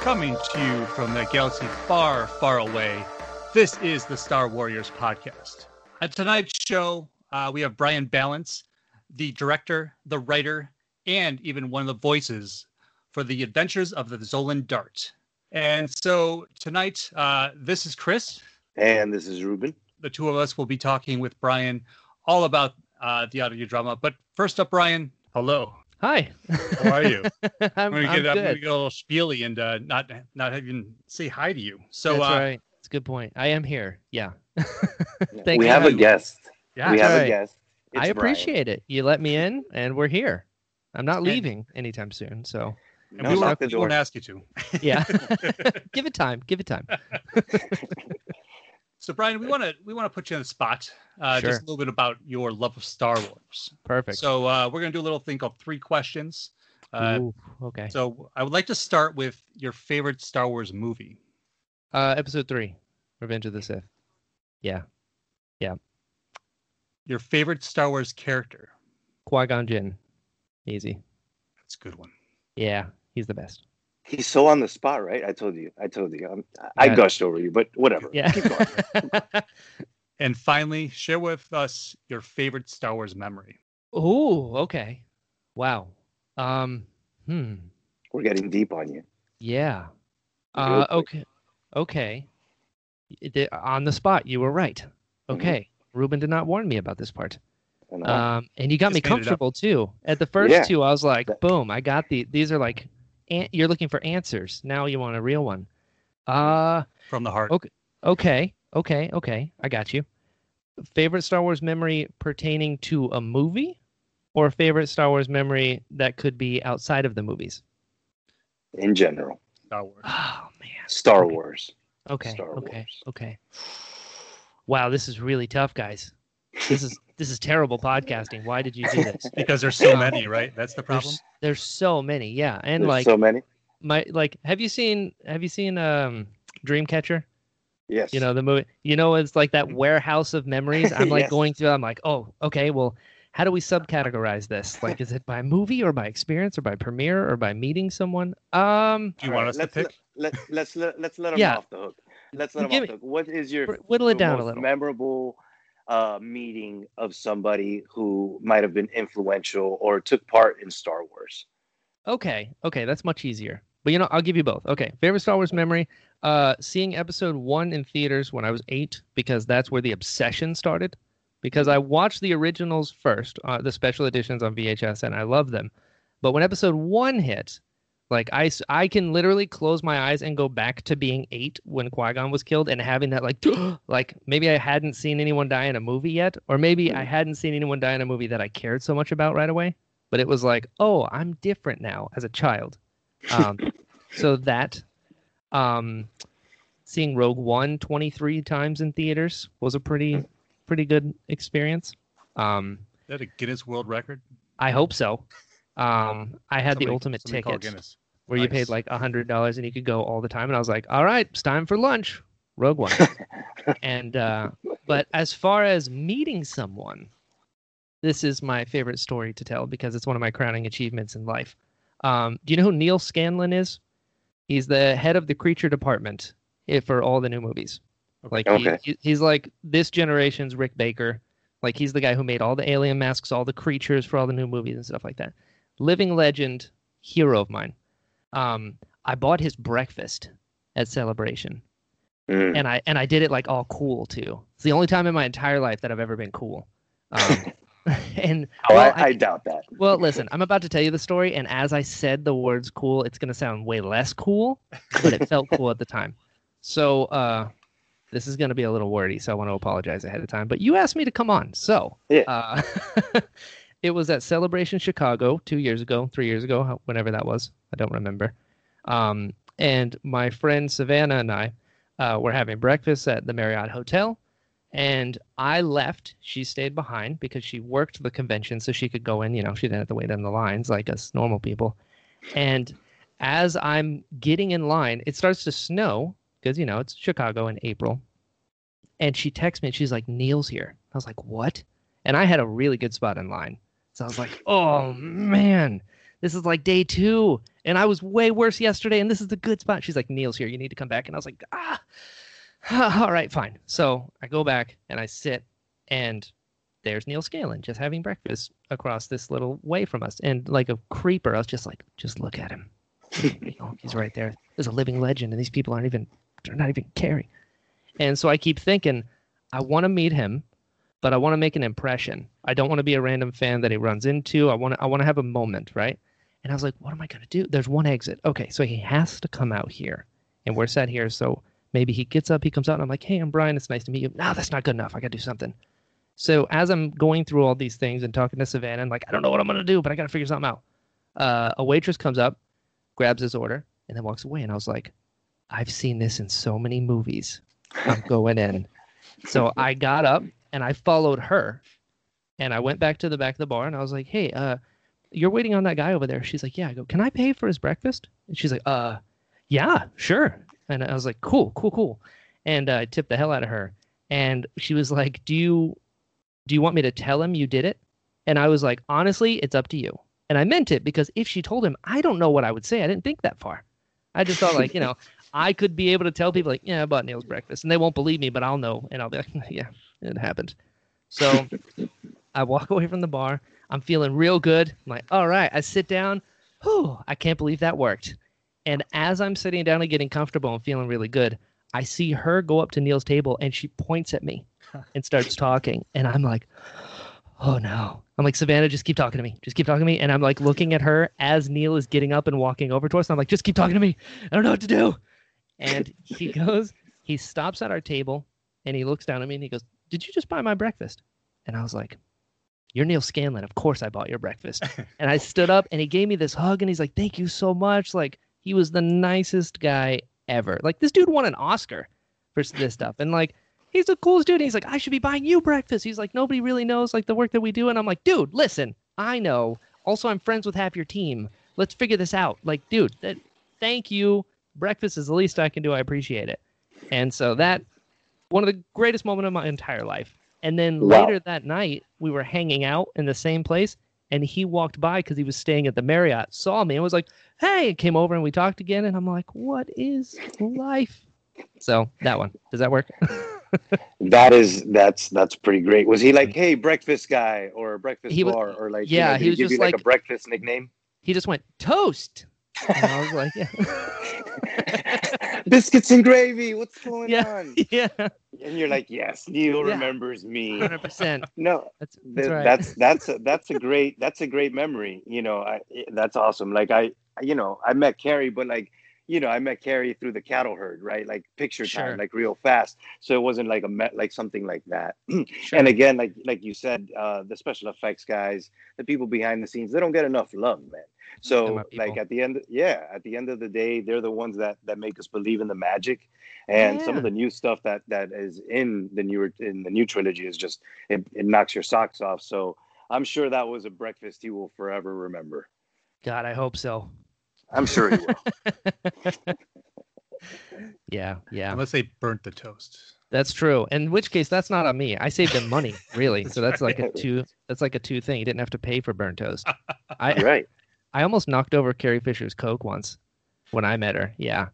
Coming to you from the galaxy far, far away, this is the Star Warriors podcast. On tonight's show, uh, we have Brian Ballance, the director, the writer, and even one of the voices for the adventures of the Zolan Dart. And so tonight, uh, this is Chris. And this is Ruben. The two of us will be talking with Brian all about uh, the audio drama. But first up, Brian, hello. Hi. How are you? I'm, I'm gonna I'm get, I'm gonna get a little spiely and uh, not not even say hi to you. So That's uh, right. That's a good point. I am here. Yeah. Thank we you. have a guest. yeah, we have right. a guest. It's I Brian. appreciate it. You let me in, and we're here. I'm not And- leaving anytime soon. So and No, we, lock won't, the we door. won't ask you to. yeah, give it time. Give it time. So Brian, we want to we want to put you on the spot. Uh, Sure. Just a little bit about your love of Star Wars. Perfect. So uh, we're gonna do a little thing called three questions. Uh, Ooh, okay. so I would like to start with your favorite Star Wars movie. Uh, episode three, Revenge of the Sith. Yeah, yeah. Your favorite Star Wars character. Qui Gon Jinn. Easy. That's a good one. Yeah, he's the best. He's so on the spot, right? I told you. I told you. I'm, I Yeah. gushed over you, but whatever. Yeah. Keep going. And finally, share with us your favorite Star Wars memory. Oh, okay. Wow. Um. Hmm. We're getting deep on you. Yeah. Uh, okay. Okay. It- it- on the spot, you were right. Mm-hmm. Okay. Ruben did not warn me about this part. And, Um, and you got Just me made it up. comfortable too. At the first Yeah. two, I was like, That- boom, I got the. These are like, an- you're looking for answers. Now you want a real one. Uh, From the heart. Okay. okay, okay, okay. I got you. Favorite Star Wars memory pertaining to a movie, or favorite Star Wars memory that could be outside of the movies? in general, Star Wars. Oh man. Star Okay. Wars. Okay. Star okay. Wars. Okay. Wow, this is really tough, guys. This is this is terrible podcasting. Why did you do this? Because there's so many, right? That's the problem. There's, there's so many, yeah. And There's like so many. my like have you seen have you seen um Dreamcatcher? Yes. You know the movie. You know it's like that warehouse of memories. I'm like Yes. going through. I'm like, oh, okay. Well, how do we subcategorize this? Like, is it by movie or by experience or by premiere or by meeting someone? Um, Do you want right, us to let's pick? Let, let, let's let, let's let him Yeah. off the hook. Let's let him Give off the hook. What is your whittle it down a little. memorable uh, meeting of somebody who might have been influential or took part in Star Wars? Okay, okay, that's much easier. But you know, I'll give you both. Okay, favorite Star Wars memory: uh, seeing Episode One in theaters when I was eight, because that's where the obsession started. Because I watched the originals first, uh, the special editions on VHS, and I love them. But when Episode One hit, like I, I can literally close my eyes and go back to being eight when Qui Gon was killed, and having that like, like maybe I hadn't seen anyone die in a movie yet, or maybe I hadn't seen anyone die in a movie that I cared so much about right away but it was like, oh, I'm different now as a child. Um, so that, um, seeing Rogue One 23 times in theaters was a pretty, pretty good experience. Um, Is that a Guinness World Record? I hope so. Um, I had the ultimate somebody call ticket Where you paid like a hundred dollars and you could go all the time, and I was like, all right, it's time for lunch. Rogue One. and uh, but as far as meeting someone, this is my favorite story to tell because it's one of my crowning achievements in life. Um, do you know who Neal Scanlan is? He's the head of the creature department eh, for all the new movies. Like Okay. he, he's like this generation's Rick Baker. Like he's the guy who made all the alien masks, all the creatures for all the new movies and stuff like that. Living legend, hero of mine. Um, I bought his breakfast at Celebration, Mm. and I and I did it like all cool too. It's the only time in my entire life that I've ever been cool. Um, and Oh, well, I, I doubt that. well, listen, I'm about to tell you the story, and as I said the words cool, it's going to sound way less cool, but it felt cool at the time. So, uh, this is going to be a little wordy, so I want to apologize ahead of time. But you asked me to come on. So, Yeah. uh, it was at Celebration Chicago two years ago, three years ago, whenever that was. I don't remember. Um, and my friend Savannah and I uh, were having breakfast at the Marriott Hotel. And I left. She stayed behind because she worked the convention so she could go in. You know, she didn't have to wait in the lines like us normal people. And as I'm getting in line, it starts to snow because, you know, it's Chicago in April. And she texts me and she's like, Neal's here. I was like, what? And I had a really good spot in line. So I was like, oh man, this is like day two. And I was way worse yesterday, and this is the good spot. She's like, Neal's here. You need to come back. And I was like, ah, all right, fine. So I go back and I sit, and there's Neal Scanlan just having breakfast across this little way from us. And like a creeper, I was just like, just look at him. he's right there. There's a living legend, and these people aren't even, they're not even caring. And so I keep thinking, I want to meet him, but I want to make an impression. I don't want to be a random fan that he runs into. I want to, I want to have a moment, right? And I was like, what am I going to do? There's one exit. Okay, so he has to come out here. And we're set here. So maybe he gets up, he comes out, and I'm like, hey, I'm Brian. It's nice to meet you. No, that's not good enough. I got to do something. So as I'm going through all these things and talking to Savannah, I'm like, I don't know what I'm going to do, but I got to figure something out. Uh, a waitress comes up, grabs his order, and then walks away. And I was like, I've seen this in so many movies. I'm going in. so I got up and I followed her and I went back to the back of the bar and I was like, Hey, uh, you're waiting on that guy over there. She's like, Yeah. I go, Can I pay for his breakfast? And she's like, Uh, yeah, sure. And I was like, Cool, cool, cool. And uh, I tipped the hell out of her. And she was like, Do you do you want me to tell him you did it? And I was like, honestly, it's up to you. And I meant it because if she told him, I don't know what I would say. I didn't think that far. I just thought like, you know, I could be able to tell people like, yeah, I bought Neal's breakfast, and they won't believe me, but I'll know, and I'll be like, yeah, it happened. So I walk away from the bar. I'm feeling real good. I'm like, all right. I sit down. Whew, I can't believe that worked. And as I'm sitting down and getting comfortable and feeling really good, I see her go up to Neal's table and she points at me and starts talking. And I'm like, oh no. I'm like, Savannah, just keep talking to me. Just keep talking to me. And I'm like looking at her as Neal is getting up and walking over to us. And I'm like, just keep talking to me. I don't know what to do. And he goes, he stops at our table and he looks down at me and he goes, Did you just buy my breakfast? And I was like, You're Neal Scanlan. Of course I bought your breakfast. and I stood up and he gave me this hug and he's like, Thank you so much. Like, he was the nicest guy ever. Like, this dude won an Oscar for this stuff. And like, he's the coolest dude. And he's like, I should be buying you breakfast. He's like, nobody really knows like the work that we do. And I'm like, dude, listen, I know. Also, I'm friends with half your team. Let's figure this out. Like, dude, that, thank you. Breakfast is the least I can do. I appreciate it. And so that one of the greatest moments of my entire life. And then Wow. later that night, we were hanging out in the same place, and he walked by because he was staying at the Marriott, saw me, and was like, "Hey!" and came over, and we talked again. And I'm like, "What is life?" So that one does that work? That is that's that's pretty great. Was he like, hey, breakfast guy or breakfast He wa- bar or like yeah, you know, he was give just you like, like- a breakfast nickname? he just went toast, and I was like, "Yeah, Biscuits and gravy. What's going Yeah. on? yeah, And you're like, yes, Neal Yeah. remembers me. hundred percent." No, That's that's right. that's that's a, that's a great that's a great memory. You know, I, that's awesome. Like I, you know, I met Carrie, but like, you know, I met Carrie through the cattle herd, right? Like picture Sure. time, like real fast. So it wasn't like a met like something like that. Sure. And again, like like you said, uh, the special effects guys, the people behind the scenes, they don't get enough love, man. They're So like at the end, yeah, at the end of the day, they're the ones that that make us believe in the magic. And some of the new stuff that that is in the newer in the new trilogy is just it, it knocks your socks off. So I'm sure that was a breakfast he will forever remember. God, I hope so. I'm sure he will. Yeah, yeah. Unless they burnt the toast. That's true. In which case, that's not on me. I saved him money, really. So that's like a two. That's like a two thing. He didn't have to pay for burnt toast. I right. I almost knocked over Carrie Fisher's Coke once when I met her. Yeah.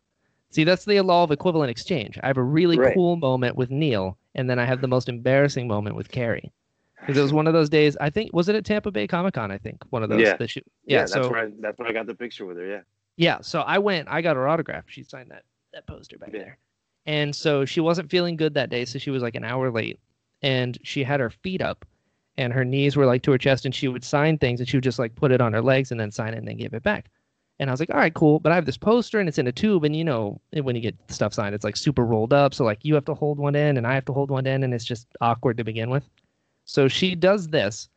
See, that's the law of equivalent exchange. I have a really Right. cool moment with Neal, and then I have the most embarrassing moment with Carrie. Because it was one of those days. I think was it at Tampa Bay Comic Con? I think one of those. Yeah. That she, Yeah, yeah. that's so where I, that's where I got the picture with her. Yeah. yeah, so I went, I got her autograph. She signed that that poster back Yeah. there. And so she wasn't feeling good that day, so she was like an hour late. And she had her feet up and her knees were like to her chest and she would sign things and she would just like put it on her legs and then sign it and then give it back. And I was like, all right, cool. But I have this poster and it's in a tube. And you know, when you get stuff signed, it's like super rolled up. So like you have to hold one end and I have to hold one end and it's just awkward to begin with. So she does this.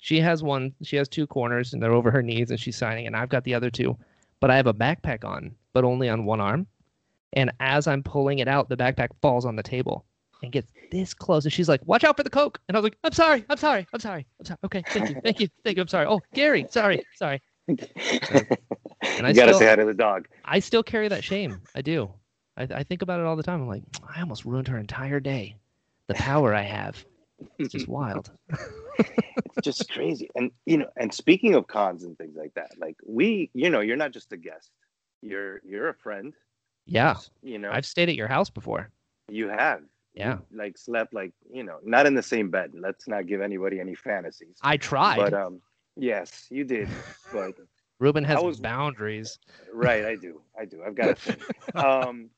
She has one, she has two corners and they're over her knees and she's signing and I've got the other two. But I have a backpack on, but only on one arm. And as I'm pulling it out, the backpack falls on the table and gets this close. And she's like, watch out for the Coke. And I was like, I'm sorry, I'm sorry, I'm sorry, I'm sorry. Okay, thank you, thank you, thank you. I'm sorry. Oh, Gary, sorry, sorry. you I gotta still- say hi to the dog. I still carry that shame. I do. I, I think about it all the time. I'm like, I almost ruined her entire day. The power I have. It's just wild. it's just crazy. And you know, and speaking of cons and things like that, like we, you know, you're not just a guest. You're you're a friend. Yeah. You know, I've stayed at your house before. you have. Yeah. Like slept like, you know, not in the same bed. Let's not give anybody any fantasies. I tried. But um yes, you did. But Ruben has was- boundaries. right, I do. I do. I've got a um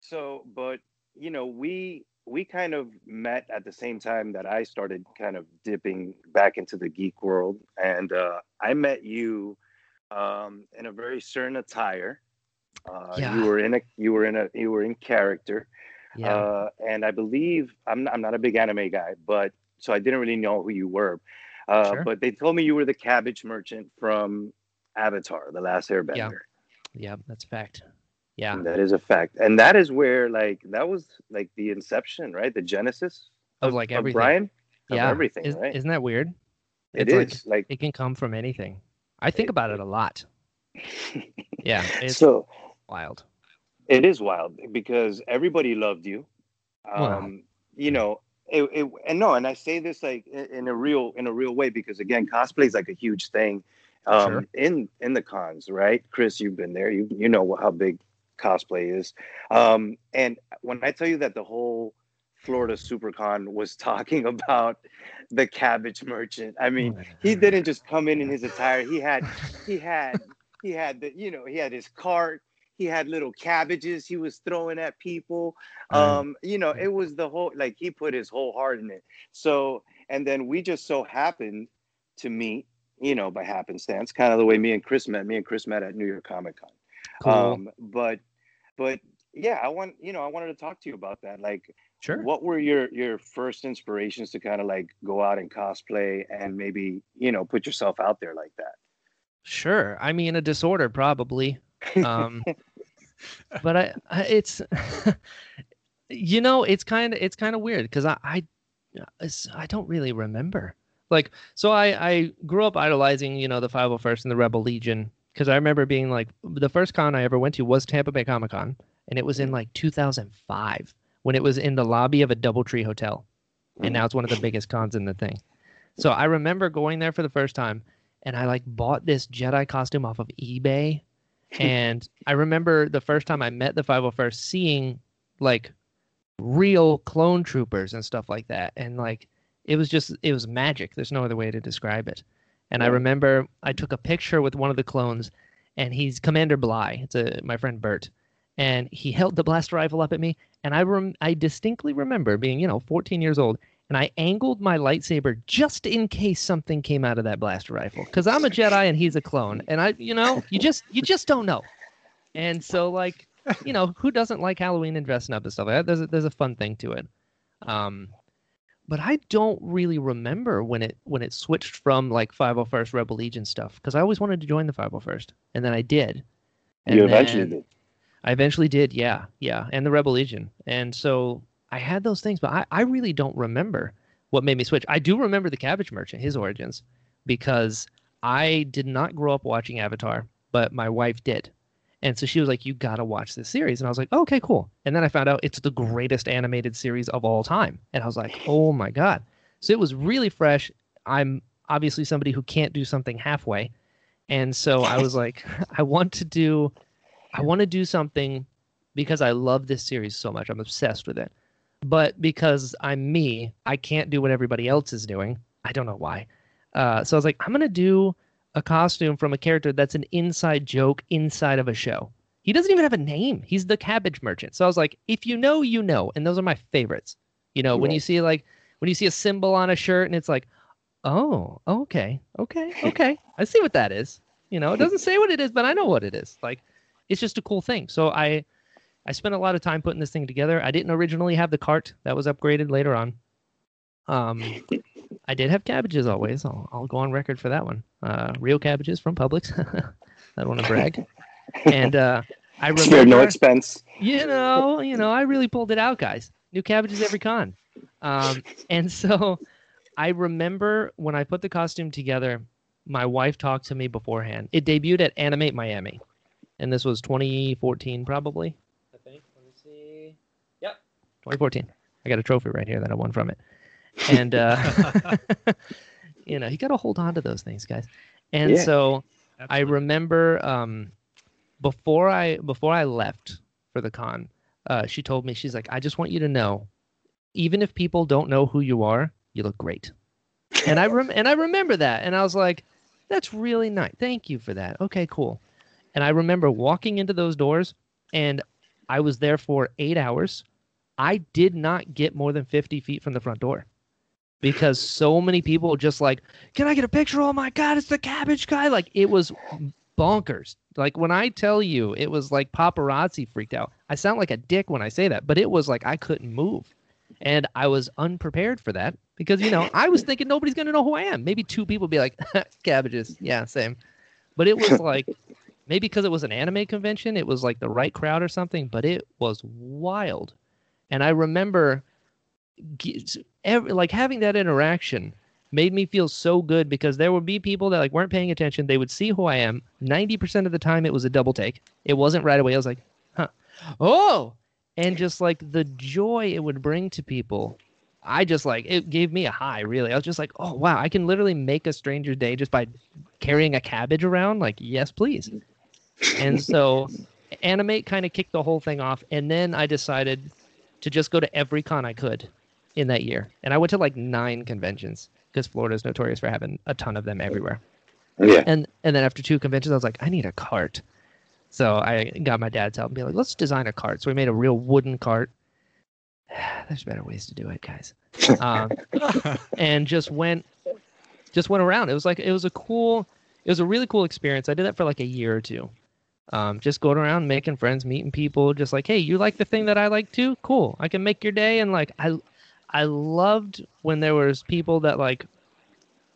so but you know, we we kind of met at the same time that I started kind of dipping back into the geek world and uh I met you um in a very certain attire. Uh Yeah. you were in a you were in a you were in character. Yeah. Uh, and I believe I'm not, I'm not a big anime guy, but so I didn't really know who you were. Uh, Sure. But they told me you were the cabbage merchant from Avatar: The Last Airbender. yeah, that's a fact. Yeah. And that is a fact, and that is where like that was like the inception, right? The genesis Of like everything. Brian. Of yeah. everything, Is, right? Isn't that weird? It It's like- like, it can come from anything. I think It- about it a lot. Yeah. It's so. wild. It is wild because everybody loved you. Um, Wow. You know, it, it, and no, and I say this like in, a real in a real way because again, cosplay is like a huge thing um, Sure. in in the cons, right? Chris, you've been there. You you know how big cosplay is. Um, and when I tell you that the whole Florida SuperCon was talking about the cabbage merchant, I mean, he didn't just come in in his attire. He had he had he had the you know he had his cart he had little cabbages he was throwing at people Right. um you know it was the whole like he put his whole heart in it so and then we just so happened to meet you know by happenstance kind of the way me and chris met me and chris met at new york comic con Cool. um but but yeah i want you know i wanted to talk to you about that like sure. what were your your first inspirations to kind of like go out and cosplay and maybe you know put yourself out there like that Sure. I mean, a disorder probably. Um, but I, I it's, you know, it's kind of it's kind of weird because I I, I don't really remember. Like, so I I grew up idolizing you know the 501st and the Rebel Legion because I remember being like the first con I ever went to was Tampa Bay Comic Con and it was in like 2005 when it was in the lobby of a DoubleTree hotel, and now it's one of the biggest cons in the thing. So I remember going there for the first time and I like bought this Jedi costume off of eBay. And I remember the first time I met the 501st seeing like real clone troopers and stuff like that. And like it was just it was magic. There's no other way to describe it. And I remember I took a picture with one of the clones and he's Commander Bly. It's a my friend Bert. And he held the blaster rifle up at me and I rem- I distinctly remember being, you know, 14 years old and I angled my lightsaber just in case something came out of that blaster rifle because I'm a Jedi and he's a clone, and I, you know, you just you just don't know. And so, like, you know, who doesn't like Halloween and dressing up and stuff like that? There's a, there's a fun thing to it. Um, but I don't really remember when it when it switched from like 501st Rebel Legion stuff because I always wanted to join the 501st, and then I did. And you eventually did I eventually did, yeah, yeah, and the Rebel Legion. And so I had those things, but I, I really don't remember what made me switch. I do remember the Cabbage Merchant, his origins, because I did not grow up watching Avatar, but my wife did. And so she was like, You gotta watch this series. And I was like, Okay, cool. And then I found out it's the greatest animated series of all time. And I was like, Oh my God. So it was really fresh. I'm obviously somebody who can't do something halfway. And so I was like, I want to do I want to do something because I love this series so much. I'm obsessed with it. But because I'm me, I can't do what everybody else is doing. I don't know why. Uh, so I was like, I'm going to do a costume from a character that's an inside joke inside of a show. He doesn't even have a name. He's the cabbage merchant. So I was like, if you know, you know. And those are my favorites. You know, when you see like, when you see a symbol on a shirt and it's like, oh, okay, okay, okay. I see what that is. You know, it doesn't say what it is, but I know what it is. Like, it's just a cool thing. So I I spent a lot of time putting this thing together. I didn't originally have the cart that was upgraded later on. Um, I did have cabbages always. I'll, I'll go on record for that one. Uh, real cabbages from Publix. I don't want to brag. And uh, I spared no expense you know, you know, I really pulled it out, guys. New cabbages every con. Um, and so I remember when I put the costume together, my wife talked to me beforehand. It debuted at Animate Miami, and this was 2014, probably. I think. Let me see. Yep. 2014. I got a trophy right here that I won from it. and uh, you know, you got to hold on to those things, guys. And Yeah. so I remember um, before I before I left for the con, uh, she told me she's like, I just want you to know, even if people don't know who you are, you look great. And I rem- and I remember that, and I was like, that's really nice. Thank you for that. Okay, cool. And I remember walking into those doors, and I was there for eight hours. I did not get more than fifty feet from the front door because so many people just like, can I get a picture? Oh my god, it's the cabbage guy! Like it was bonkers. Like when I tell you, it was like paparazzi freaked out. I sound like a dick when I say that, but it was like I couldn't move, and I was unprepared for that because you know I was thinking nobody's gonna know who I am. Maybe two people be like, cabbages, yeah, same. But it was like maybe because it was an anime convention, it was like the right crowd or something. But it was wild, and I remember every, like having that interaction made me feel so good because there would be people that like weren't paying attention. They would see who I am. Ninety percent of the time, it was a double take. It wasn't right away. I was like, huh, oh, and just like the joy it would bring to people. I just like it gave me a high. Really, I was just like, oh wow, I can literally make a stranger's day just by carrying a cabbage around. Like, yes, please. And so, animate kind of kicked the whole thing off, and then I decided to just go to every con I could in that year. And I went to like nine conventions because Florida is notorious for having a ton of them everywhere. Yeah. And and then after two conventions, I was like, I need a cart. So I got my dad's help and be like, let's design a cart. So we made a real wooden cart. There's better ways to do it, guys. Um, and just went, just went around. It was like it was a cool, it was a really cool experience. I did that for like a year or two. Um, just going around making friends, meeting people. Just like, hey, you like the thing that I like too? Cool. I can make your day. And like, I, I loved when there was people that like,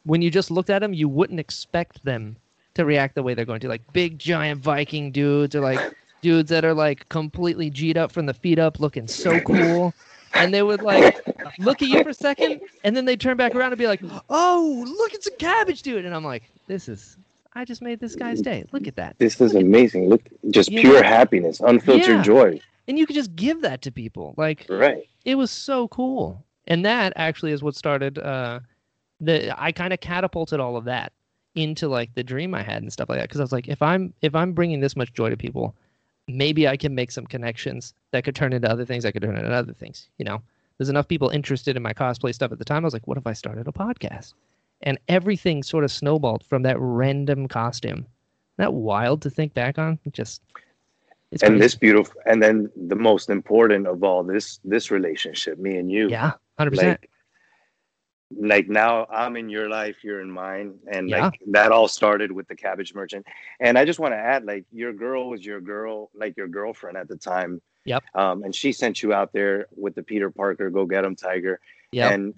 when you just looked at them, you wouldn't expect them to react the way they're going to. Like big giant Viking dudes or like dudes that are like completely G'd up from the feet up, looking so cool. And they would like look at you for a second, and then they turn back around and be like, "Oh, look, it's a cabbage dude!" And I'm like, "This is, I just made this guy's day. Look at that." This is amazing. Look, just pure happiness, unfiltered Yeah. joy. And you could just give that to people. Like Right. it was so cool and that actually is what started uh the i kind of catapulted all of that into like the dream i had and stuff like that because i was like if i'm if i'm bringing this much joy to people maybe i can make some connections that could turn into other things that could turn into other things you know there's enough people interested in my cosplay stuff at the time i was like what if i started a podcast and everything sort of snowballed from that random costume. Isn't that wild to think back on? Just it's and crazy. this beautiful and then the most important of all this this relationship me and you. Yeah 100% like like now i'm in your life you're in mine and Yeah. like that all started with the cabbage merchant. And i just want to add like your girl was your girl like your girlfriend at the time. Yep. um and she sent you out there with the peter parker go get him tiger. Yeah and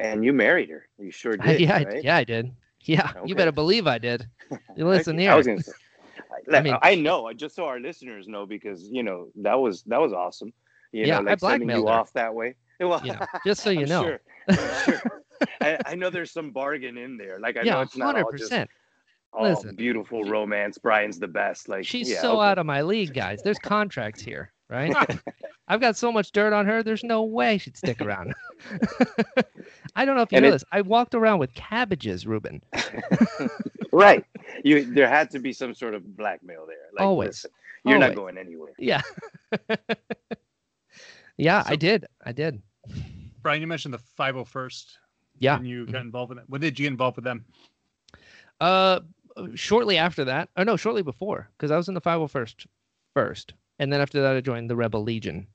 and you married her you sure I, did yeah, I- yeah, I did. Yeah, Okay. you better believe I did. You listen I, here. I was gonna say, I, I mean- I know, uh, just so our listeners know, because you know that was that was awesome. You Yeah, know, I like sending blackmailed you her. off that way. Well, know, just so you I'm know. sure. Sure. I, I know there's some bargain in there. Like I know yeah, it's not hundred all just percent. all Listen. beautiful romance. Brian's the best. Like She's yeah, so okay. out of my league, guys. There's contracts here, right? I've got so much dirt on her. There's no way she'd stick around. I don't know if you And know it- this. I walked around with cabbages, Ruben. right. You there had to be some sort of blackmail there. Like, Always. listen, you're Always. not going anywhere. Yeah. yeah, I did. I did. Brian, you mentioned the 501st. Yeah. And you got involved in it. When did you get involved with them? Uh, shortly after that, or no, shortly before, because I was in the 501st first, and then after that, I joined the Rebel Legion.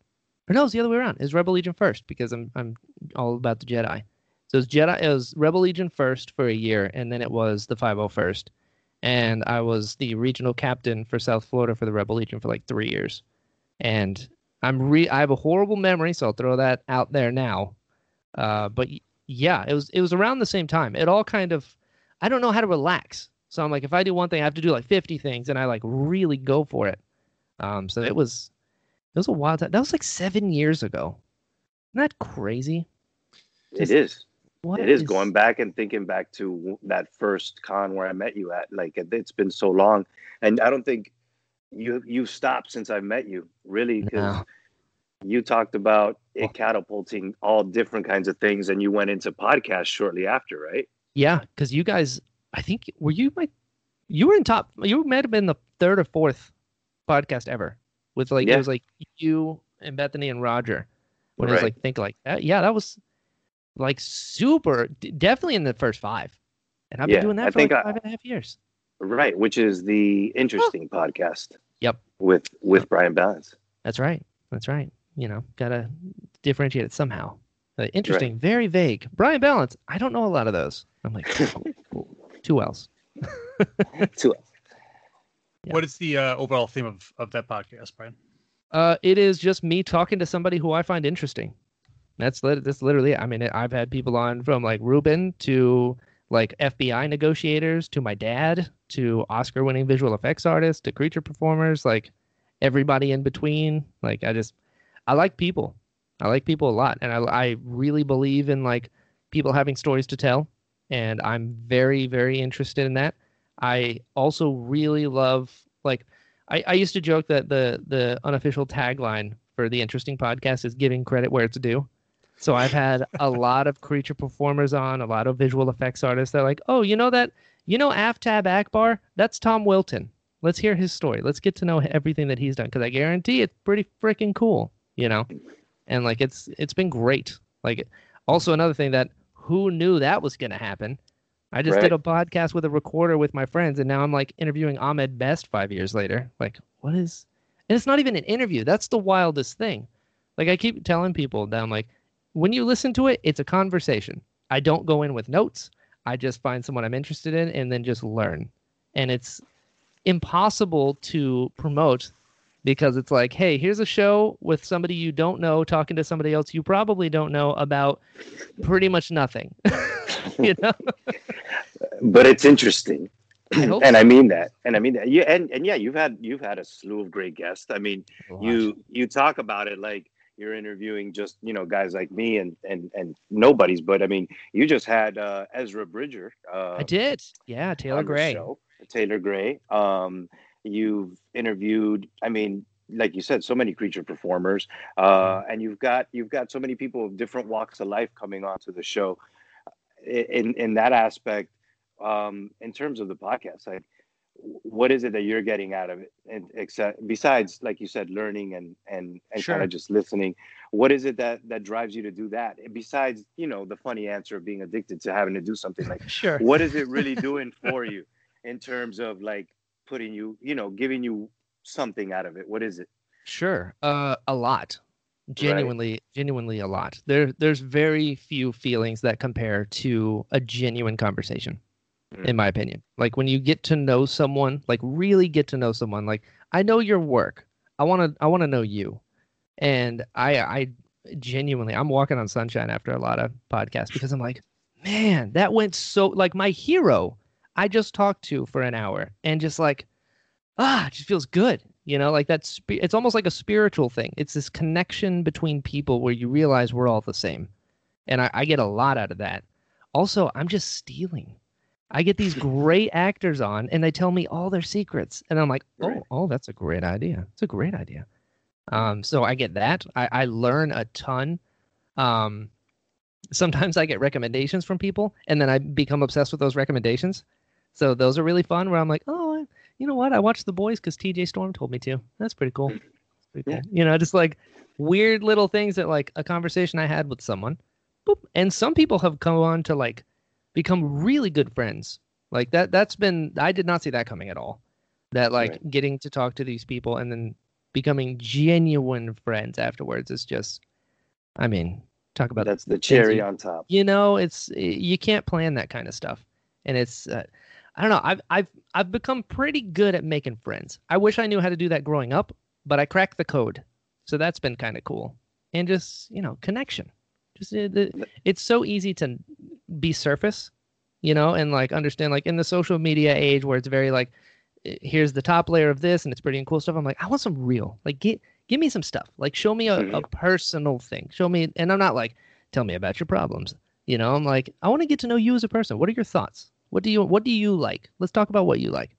Or no, the other way around. It's Rebel Legion first because I'm I'm all about the Jedi. So it's Jedi. It was Rebel Legion first for a year, and then it was the 501st, and I was the regional captain for South Florida for the Rebel Legion for like three years, and I'm re I have a horrible memory, so I'll throw that out there now. Uh, but yeah, it was it was around the same time. It all kind of I don't know how to relax. So I'm like, if I do one thing, I have to do like 50 things, and I like really go for it. Um, so it was, it was a wild time. That was like seven years ago. Isn't that crazy? It is. What it is going back and thinking back to that first con where I met you at. Like it, it's been so long, and I don't think you you've stopped since I met you, really, because No. you talked about it catapulting all different kinds of things, and you went into podcasts shortly after, right? Yeah, because you guys, I think, were you my, you were in top. You might have been the third or fourth podcast ever with like Yeah. it was like you and Bethany and Roger. When it was like think like that, yeah, that was like super, definitely in the first five. And I've Yeah, been doing that I for like think I- five and a half years. Right, which is the interesting podcast. Yep. With with Brian Ballance. That's right. That's right. You know, gotta differentiate it somehow. Uh, interesting, very vague. Brian Ballance. I don't know a lot of those. I'm like, oh, cool. Two L's. Yeah. What is the uh, overall theme of, of that podcast, Brian? Uh, it is just me talking to somebody who I find interesting. That's that's literally. I mean, I've had people on from like Ruben to like FBI negotiators to my dad to Oscar-winning visual effects artists to creature performers, like everybody in between. Like I just, I like people. I like people a lot, and I I really believe in like people having stories to tell, and I'm very very interested in that. I also really love like I, I used to joke that the the unofficial tagline for the interesting podcast is giving credit where it's due. So I've had a lot of creature performers on, a lot of visual effects artists. They're like, oh, you know that, you know Aftab Akbar? That's Tom Wilton. Let's hear his story. Let's get to know everything that he's done because I guarantee it's pretty freaking cool, you know. And like it's it's been great. Like also another thing that who knew that was gonna happen. I just did a podcast with a recorder with my friends, and now I'm like interviewing Ahmed Best five years later. Like, what is? And it's not even an interview. That's the wildest thing. Like I keep telling people that I'm like, when you listen to it, it's a conversation. I don't go in with notes. I just find someone I'm interested in and then just learn. And it's impossible to promote because it's like, hey, here's a show with somebody you don't know talking to somebody else you probably don't know about pretty much nothing. you know? But it's interesting. I and so. I mean that. And I mean that. Yeah, and, and yeah, you've had you've had a slew of great guests. I mean, you you talk about it like you're interviewing just you know guys like me and and and nobodies but i mean you just had uh ezra bridger uh I did. Yeah, Taylor Gray. taylor gray um you've interviewed i mean like you said so many creature performers uh and you've got you've got so many people of different walks of life coming onto the show in in that aspect um in terms of the podcast like what is it that you're getting out of it and except besides like you said learning and and and Sure. kind of just listening what is it that that drives you to do that besides you know the funny answer of being addicted to having to do something like Sure. what is it really doing for you in terms of like putting you you know giving you something out of it what is it Sure. Uh, a lot. Genuinely, genuinely a lot. There, there's very few feelings that compare to a genuine conversation, Mm. in my opinion. Like when you get to know someone, like really get to know someone. Like I know your work. I want to, I want to know you, and I, I genuinely, I'm walking on sunshine after a lot of podcasts because I'm like, man, that went so. Like my hero, I just talked to for an hour, and just like ah, it just feels good. You know, like that's it's almost like a spiritual thing. It's this connection between people where you realize we're all the same. And I, I get a lot out of that. Also, I'm just stealing. I get these great actors on and they tell me all their secrets. And I'm like, oh, Right. oh, that's a great idea. It's a great idea. Um, so I get that. I, I learn a ton. Um, sometimes I get recommendations from people and then I become obsessed with those recommendations. So those are really fun where I'm like, oh, I- you know what? I watched The Boys because TJ Storm told me to. That's pretty cool. That's pretty cool. Yeah. You know, just like weird little things that like a conversation I had with someone. Boop. And some people have come on to like become really good friends. Like that that's been I did not see that coming at all. That like Right. getting to talk to these people and then becoming genuine friends afterwards is just I mean, talk about that's the cherry you- on top you know it's you can't plan that kind of stuff and it's uh, i don't know. I've i've i've become pretty good at making friends. I wish i knew how to do that growing up but i cracked the code. So that's been kind of cool. And just you know connection. Just uh, the, it's so easy to be surface you know and like understand like in the social media age where it's very like eh, here's the top layer of this and it's pretty and cool stuff i'm like i want some real. Like get give me some stuff. Like show me a, a personal thing. Show me and i'm not like tell me about your problems. You know i'm like i want to get to know you as a person. What are your thoughts what do you what do you like let's talk about what you like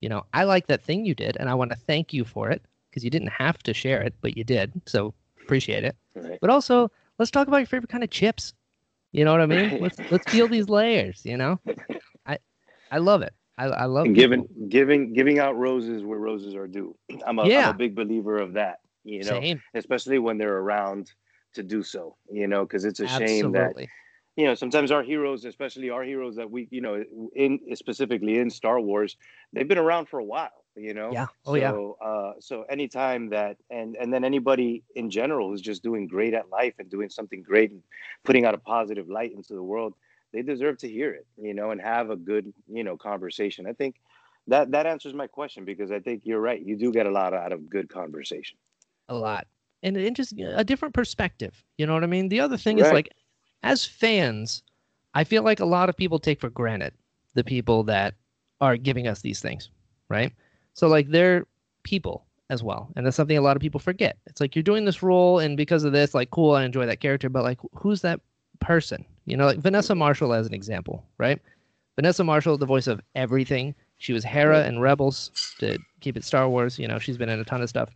you know i like that thing you did and i want to thank you for it because you didn't have to share it but you did so Appreciate it. Right. But also, let's talk about your favorite kind of chips. You know what I mean? Right. Let's let's peel these layers. You know, I I love it. I I love And people- giving giving giving out roses where roses are due. I'm a, I'm a big believer of that. You know, Same. especially when they're around to do so. You know, because it's a shame that Absolutely. You know sometimes our heroes, especially our heroes that we you know in specifically in Star Wars, they've been around for a while. You know. Yeah. Oh so, yeah. Uh, so anytime that and and then anybody in general who's just doing great at life and doing something great and putting out a positive light into the world, they deserve to hear it, you know, and have a good, you know, conversation. I think that that answers my question because I think you're right. You do get a lot out of good conversation. a lot and just a different perspective you know what i mean the other thing is like as fans i feel like a lot of people take for granted the people that are giving us these things right? So like they're people as well and that's something a lot of people forget. It's like you're doing this role and because of this like cool i enjoy that character but like who's that person? You know like vanessa marshall as an example right? Vanessa marshall the voice of everything. She was hera in rebels to keep it star wars you know she's been in a ton of stuff.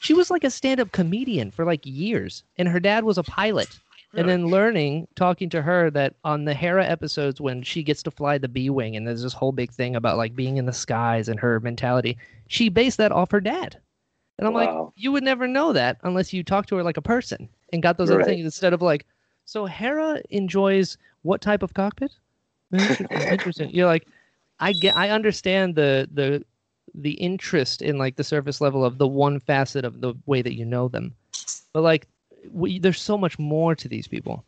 She was like a stand-up comedian for like years and her dad was a pilot and then learning talking to her that on the hera episodes when she gets to fly the b-wing and there's this whole big thing about like being in the skies and her mentality she based that off her dad. And i'm like you would never know that unless you talk to her like a person and got those other things instead of like so hera enjoys what type of cockpit? Interesting. you're like i get i understand the the the interest in like the surface level of the one facet of the way that you know them. But like we, there's so much more to these people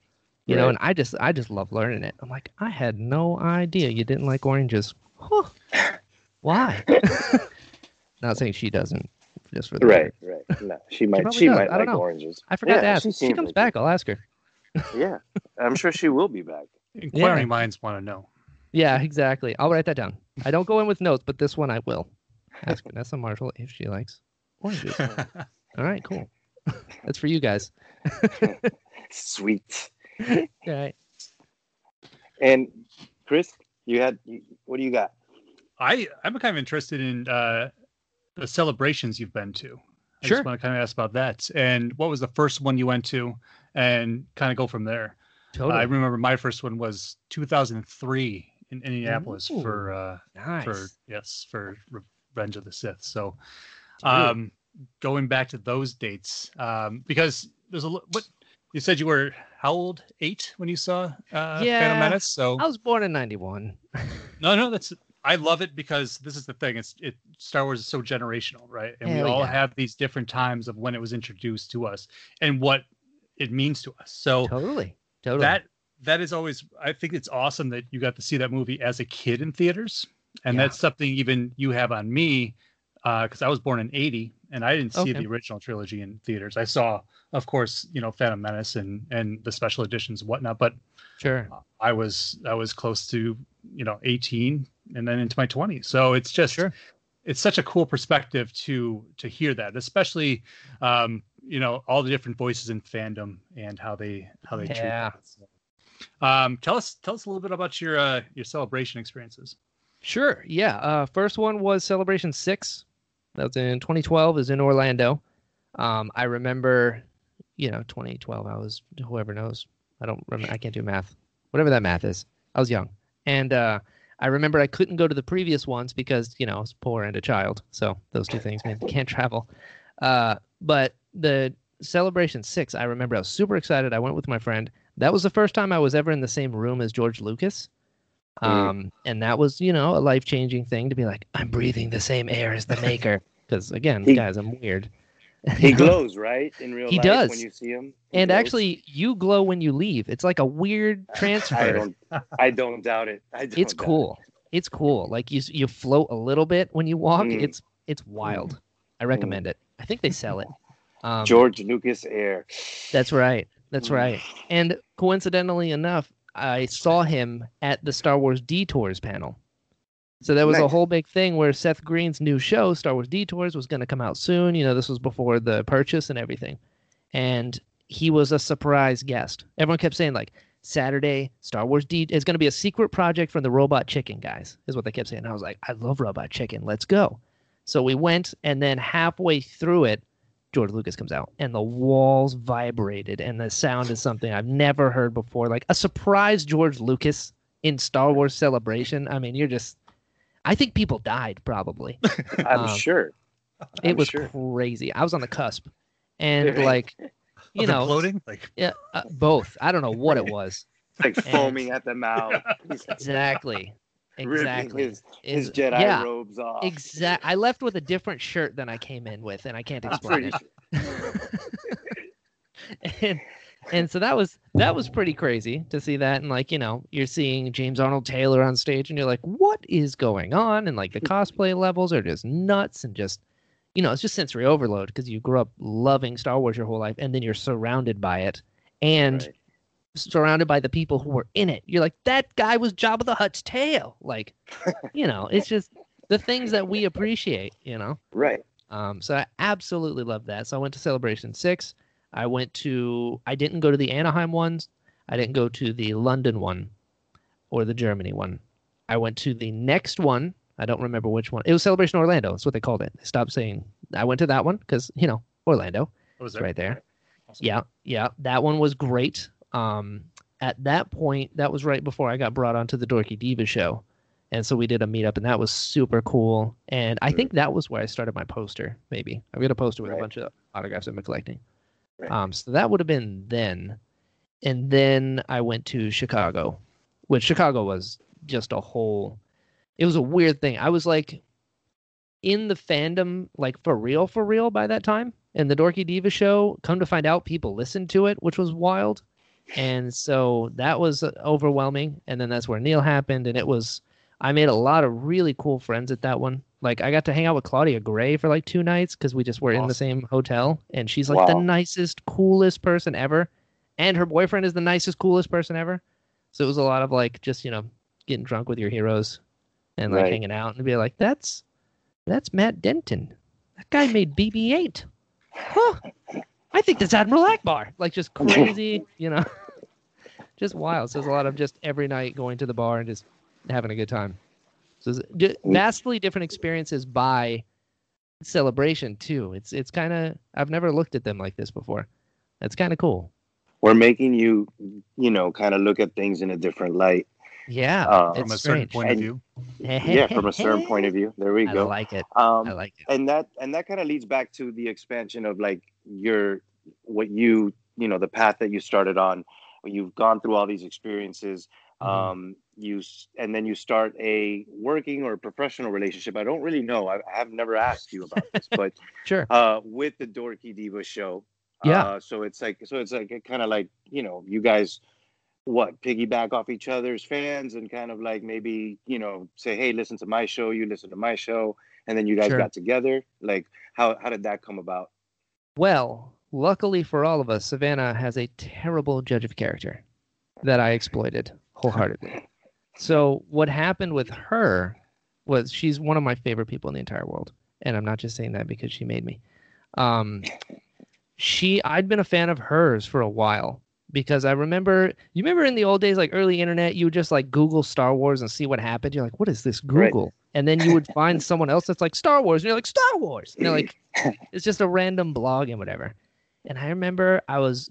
you know and i just i just love learning it i'm like i had no idea you didn't like oranges huh. why not saying she doesn't just for the Right, record. right. No, she might probably she might I don't like know. oranges. i forgot Yeah, to ask she she, comes like back i'll ask her Yeah. I'm sure she will be back. Inquiring Yeah. minds want to know. yeah exactly i'll write that down i don't go in with notes but this one i will ask vanessa marshall if she likes oranges all right cool that's for you guys Sweet. all right And Chris, you had what do you got? I I'm kind of interested in uh, the celebrations you've been to. I Sure. just want to kind of ask about that. And what was the first one you went to, and kind of go from there. totally I remember my first one was 2003 in Indianapolis Ooh, for uh, nice for yes for Revenge of the Sith. So, Dude. um, going back to those dates, um, because there's a what you said you were how old? Eight when you saw uh, Phantom Yeah. Menace. So I was born in 91. no, no, that's I love it because this is the thing. It's it Star Wars is so generational, right? And Hell we all yeah. have these different times of when it was introduced to us and what it means to us. So Totally. Totally. that that is always I think it's awesome that you got to see that movie as a kid in theaters. And Yeah. that's something even you have on me because I was born in 80 and I didn't see Okay. the original trilogy in theaters. I saw, of course, you know, Phantom Menace and and the special editions and whatnot, but sure. I was I was close to you know 18 and then into my 20s. So it's just Sure. it's such a cool perspective to to hear that, especially um, you know all the different voices in fandom and how they how they treat that. So, um, tell us tell us a little bit about your uh, your celebration experiences. Sure. Yeah. Uh, first one was Celebration 6. That was in 2012. It was in Orlando. Um, I remember, you know, 2012. I was, whoever knows. I don't remember. I can't do math. Whatever that math is. I was young. And uh, I remember I couldn't go to the previous ones because, you know, I was poor and a child. So those two things mean can't travel. Uh, but the Celebration 6, I remember I was super excited. I went with my friend. That was the first time I was ever in the same room as George Lucas. Mm. Um, and that was, you know, a life changing thing to be like, I'm breathing the same air as the maker. Because again, He- guys, I'm weird. He glows, right? In real He life does. when you see him. and glows. actually, you glow when you leave. It's like a weird I transfer. don't I don't doubt it. I don't it's doubt cool. It's cool. Like you, you float a little bit when you walk. Mm. It's it's wild. I recommend it. I think they sell it. Um. George Lucas Air. That's right. That's Mm. right. And coincidentally enough, I saw him at the Star Wars Detours panel. So there was a whole big thing where Seth Green's new show, Star Wars Detours, was going to come out soon. You know, this was before the purchase and everything. And he was a surprise guest. Everyone kept saying, like, Saturday, Star Wars D is going to be a secret project from the Robot Chicken guys, is what they kept saying. I was like, I love Robot Chicken. Let's go. So we went, and then halfway through it, George Lucas comes out, and the walls vibrated, and the sound is something I've never heard before. Like a surprise George Lucas in Star Wars Celebration. I mean, you're just. I think people died probably. I'm Um, sure. It I'm was sure. crazy. I was on the cusp, and like, you know, imploding? Like yeah, uh, both. I don't know what it was like foaming at the mouth. Exactly. Exactly. his, his Is- Jedi yeah, robes off. Exact. I left with a different shirt than I came in with, and I can't explain it. sure. and and so that was that was pretty crazy to see that and like you know you're seeing james arnold taylor on stage and you're like what is going on and like the hmm. cosplay levels are just nuts and just you know it's just sensory overload because you grew up loving star wars your whole life and then you're surrounded by it and Right. Surrounded by the people who were in it you're like that guy was jabba the hutt's tail like you know it's just the things that we appreciate you know Right. um, so I absolutely love that. So I went to Celebration Six. I went to. I didn't go to the Anaheim ones. I didn't go to the London one, or the Germany one. I went to the next one. I don't remember which one. It was Celebration Orlando. That's what they called it. They stopped saying. I went to that one because you know Orlando. what was It's there? right there. Awesome. Yeah, yeah, that one was great. Um, at that point, that was right before I got brought onto the Dorky Diva show, and so we did a meetup, and that was super cool. And I think that was where I started my poster. Maybe I've got a poster with Right. a bunch of autographs I've been collecting. Right. Um, so that would have been then, and then I went to Chicago, which Chicago was just a whole. It was a weird thing. I was like in the fandom, like for real, for real by that time. And the Dorky Diva show, come to find out, people listened to it, which was wild. And so that was uh, overwhelming. And then that's where Neal happened. And it was, I made a lot of really cool friends at that one. Like I got to hang out with Claudia Gray for like two nights because we just were in the same hotel. And she's like the nicest, coolest person ever. And her boyfriend is the nicest, coolest person ever. So it was a lot of like just, you know, getting drunk with your heroes and like Right. hanging out and be like, that's that's Matt Denton. That guy made BB-8. Huh. I think that's Admiral Ackbar. Like just crazy, you know, just wild. So it's a lot of just every night going to the bar and just having a good time. So it's d- vastly different experiences by celebration too. It's it's kind of I've never looked at them like this before. That's kind of cool. We're making you, you know, kind of look at things in a different light. Yeah, Uh, From a certain strange. point of view. Yeah, from a certain point of view. There we go. I like it. Um, I like it. and that and that kind of leads back to the expansion of like your what you you know the path that you started on. You've gone through all these experiences. Mhm. Um, you s- and then you start a working or professional relationship. I don't really know. I, I have never asked you about this, but Sure. uh, with the Dorky Diva show. Yeah. Uh, so it's like so it's like kind of like you know you guys what piggyback off each other's fans and kind of like maybe you know say hey listen to my show you listen to my show and then you guys Sure. got together like how how did that come about Well, luckily for all of us, Savannah has a terrible judge of character that I exploited wholeheartedly. So what happened with her was she's one of my favorite people in the entire world, and I'm not just saying that because she made me. Um, she I'd been a fan of hers for a while because I remember you remember in the old days like early internet you would just like Google Star Wars and see what happened. You're like, what is this Right. Google? And then you would find someone else that's like Star Wars, and you're like Star Wars. And they're like, it's just a random blog and whatever. And I remember I was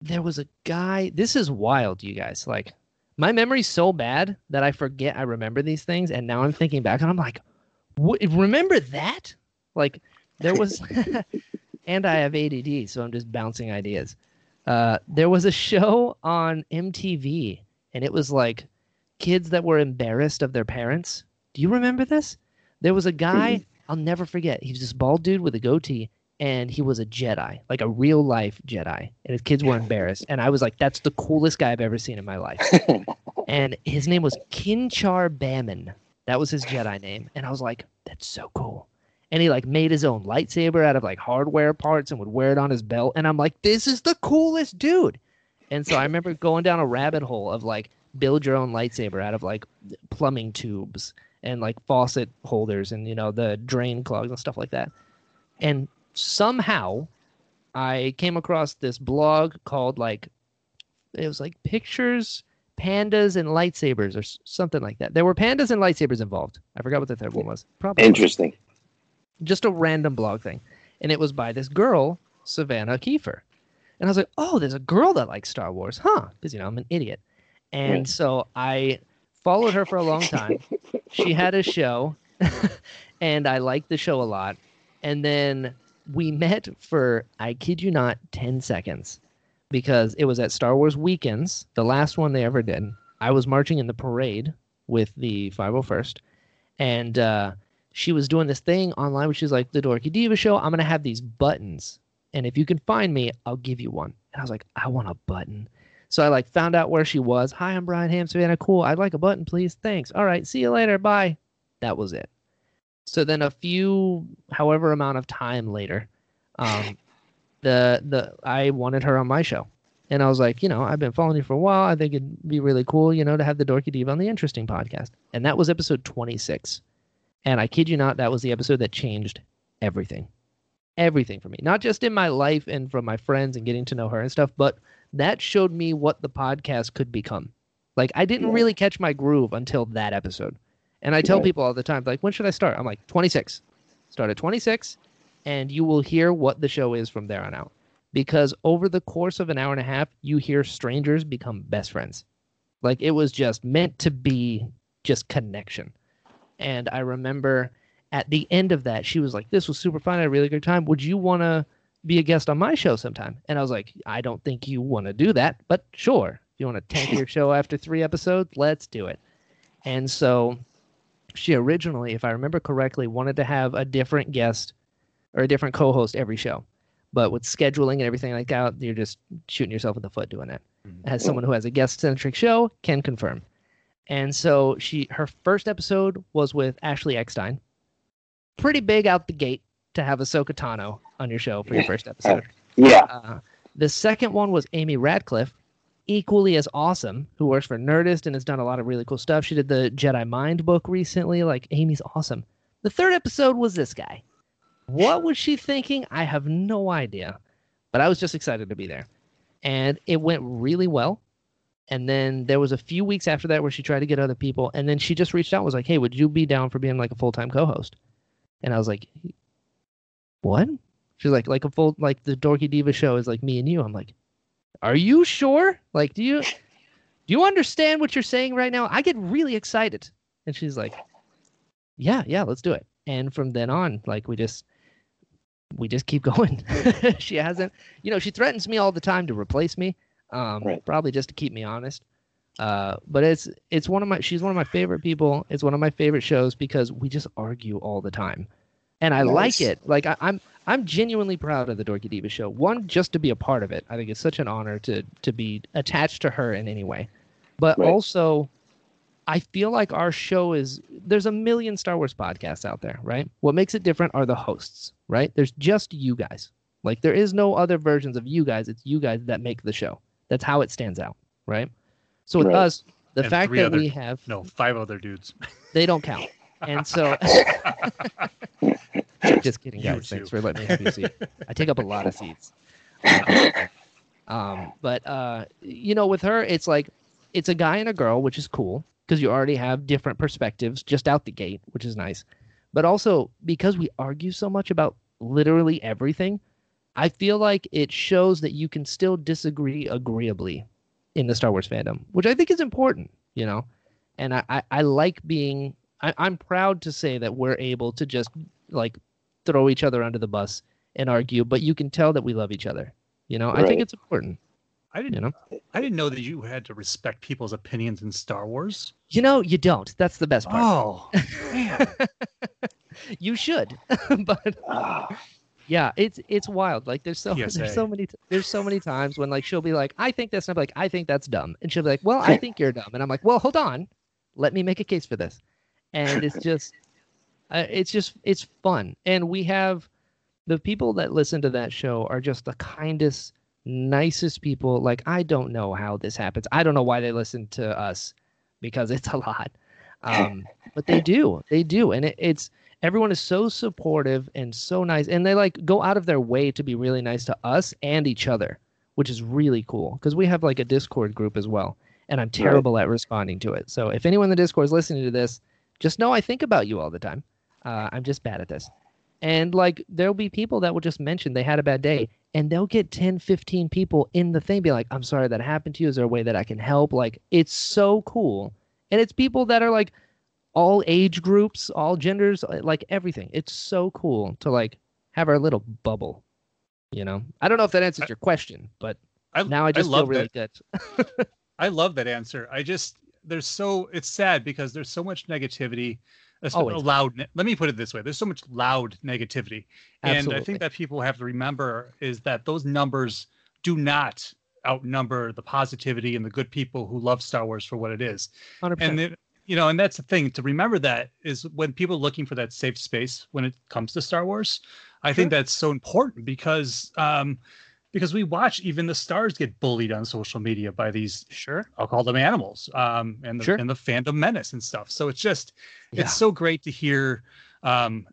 there was a guy. This is wild, you guys. Like my memory's so bad that I forget I remember these things, and now I'm thinking back and I'm like, remember that? Like there was, and I have ADD, so I'm just bouncing ideas. Uh, there was a show on MTV, and it was like kids that were embarrassed of their parents. Do you remember this? There was a guy I'll never forget. He was this bald dude with a goatee, and he was a Jedi, like a real life Jedi. And his kids were embarrassed, and I was like, "That's the coolest guy I've ever seen in my life." and his name was Kinchar Baman. That was his Jedi name, and I was like, "That's so cool." And he like made his own lightsaber out of like hardware parts and would wear it on his belt, and I'm like, "This is the coolest dude." And so I remember going down a rabbit hole of like build your own lightsaber out of like plumbing tubes and like faucet holders and you know the drain clogs and stuff like that. And somehow I came across this blog called like it was like pictures, pandas, and lightsabers or something like that. There were pandas and lightsabers involved. I forgot what the third one was. Probably interesting just a random blog thing. and it was by this girl, Savannah Kiefer. And I was like, oh, there's a girl that likes Star Wars, huh? Because you know I'm an idiot. And Right. so I followed her for a long time. she had a show, and I liked the show a lot. And then we met for, I kid you not, 10 seconds because it was at Star Wars Weekends, the last one they ever did. I was marching in the parade with the 501st, and uh, she was doing this thing online where she's like, The Dorky Diva Show, I'm going to have these buttons. And if you can find me, I'll give you one. And I was like, I want a button. So I like found out where she was. Hi, I'm Brian Ham, Savannah. Cool. I'd like a button, please. Thanks. All right. See you later. Bye. That was it. So then a few, however amount of time later, um, the the I wanted her on my show, and I was like, you know, I've been following you for a while. I think it'd be really cool, you know, to have the Dorky Diva on the Interesting podcast. And that was episode 26. And I kid you not, that was the episode that changed everything, everything for me. Not just in my life and from my friends and getting to know her and stuff, but that showed me what the podcast could become. Like I didn't really catch my groove until that episode. And I tell Right. people all the time, like, when should I start? I'm like, 26. Start at 26, and you will hear what the show is from there on out. Because over the course of an hour and a half, you hear strangers become best friends. Like it was just meant to be just connection. And I remember at the end of that, she was like, This was super fun. I had a really good time. Would you want to be a guest on my show sometime? And I was like, I don't think you want to do that, but sure. If you want to tank your show after three episodes, let's do it. And so she originally, if I remember correctly, wanted to have a different guest or a different co host every show. But with scheduling and everything like that, you're just shooting yourself in the foot doing that. As someone who has a guest centric show can confirm. And so she her first episode was with Ashley Eckstein. Pretty big out the gate to have Ahsoka Tano on your show for your first episode. Yeah. Uh, the second one was Amy Ratcliffe, equally as awesome, who works for Nerdist and has done a lot of really cool stuff. She did the Jedi Mind book recently. Like, Amy's awesome. The third episode was this guy. What was she thinking? I have no idea. But I was just excited to be there. And it went really well. And then there was a few weeks after that where she tried to get other people. And then she just reached out and was like, hey, would you be down for being like a full time co host? And I was like, what? She's like, like a full, like the Dorky Diva show is like me and you. I'm like, are you sure? Like, do you, do you understand what you're saying right now? I get really excited. And she's like, yeah, yeah, let's do it. And from then on, like, we just, we just keep going. she hasn't, you know, she threatens me all the time to replace me, um, Right. probably just to keep me honest. Uh, but it's it's one of my she's one of my favorite people. It's one of my favorite shows because we just argue all the time, and I like it. Like I, I'm I'm genuinely proud of the Dorky Diva show. One, just to be a part of it. I think it's such an honor to to be attached to her in any way. But Right. also, I feel like our show is there's a million Star Wars podcasts out there, right? What makes it different are the hosts, right? There's just you guys. Like there is no other versions of you guys. It's you guys that make the show. That's how it stands out, right? So with Right. us, the And fact that other- we have No, five other dudes. they don't count. And so just kidding, guys. Thanks for letting me have your seat. I take up a lot of seats. Um, but uh, you know, with her, it's like it's a guy and a girl, which is cool because you already have different perspectives just out the gate, which is nice. But also because we argue so much about literally everything, I feel like it shows that you can still disagree agreeably in the Star Wars fandom, which I think is important, you know. And I, I, I like being I, I'm proud to say that we're able to just like throw each other under the bus and argue, but you can tell that we love each other. You know, I think it's important. I didn't You know? I didn't know that you had to respect people's opinions in Star Wars. You know, you don't. That's the best part. Oh, man. You should, but Ah, yeah, it's it's wild. Like there's so PSA. there's so many there's so many times when like she'll be like, I think this, and I'm like, I think that's dumb, and she'll be like, Well, I think you're dumb, and I'm like, Well, hold on, let me make a case for this, and it's just, uh, it's just it's fun, and we have the people that listen to that show are just the kindest, nicest people. Like I don't know how this happens. I don't know why they listen to us because it's a lot, um, but they do, they do, and it, it's everyone is so supportive and so nice. And they like go out of their way to be really nice to us and each other which is really cool. Because we have like a discord group as well. And i'm terrible at responding to it. So if anyone in the discord is listening to this just know i think about you all the time uh, i'm just bad at this And like there'll be people that will just mention they had a bad day and they'll get 10, 15 people in the thing be like, I'm sorry that happened to you. Is there a way that I can help? Like it's so cool. And it's people that are like all age groups, all genders, uh, like everything. It's so cool to like have our little bubble. You know, I don't know if that answers your question, but I, now I just love feel really that. good. I love that answer. I just there's so it's sad because there's so much negativity. Always. Loud. ne- Let me put it this way: there's so much loud negativity, and I think that people have to remember is that those numbers do not outnumber the positivity and the good people who love Star Wars for what it is. 100%. And it, you know, and that's the thing to remember that is when people are looking for that safe space when it comes to Star Wars, I think that's so important because um because we watch even the stars get bullied on social media by these sure. I'll call them animals, um, and the Sure. and the fandom menace and stuff. So it's just Yeah. it's so great to hear um,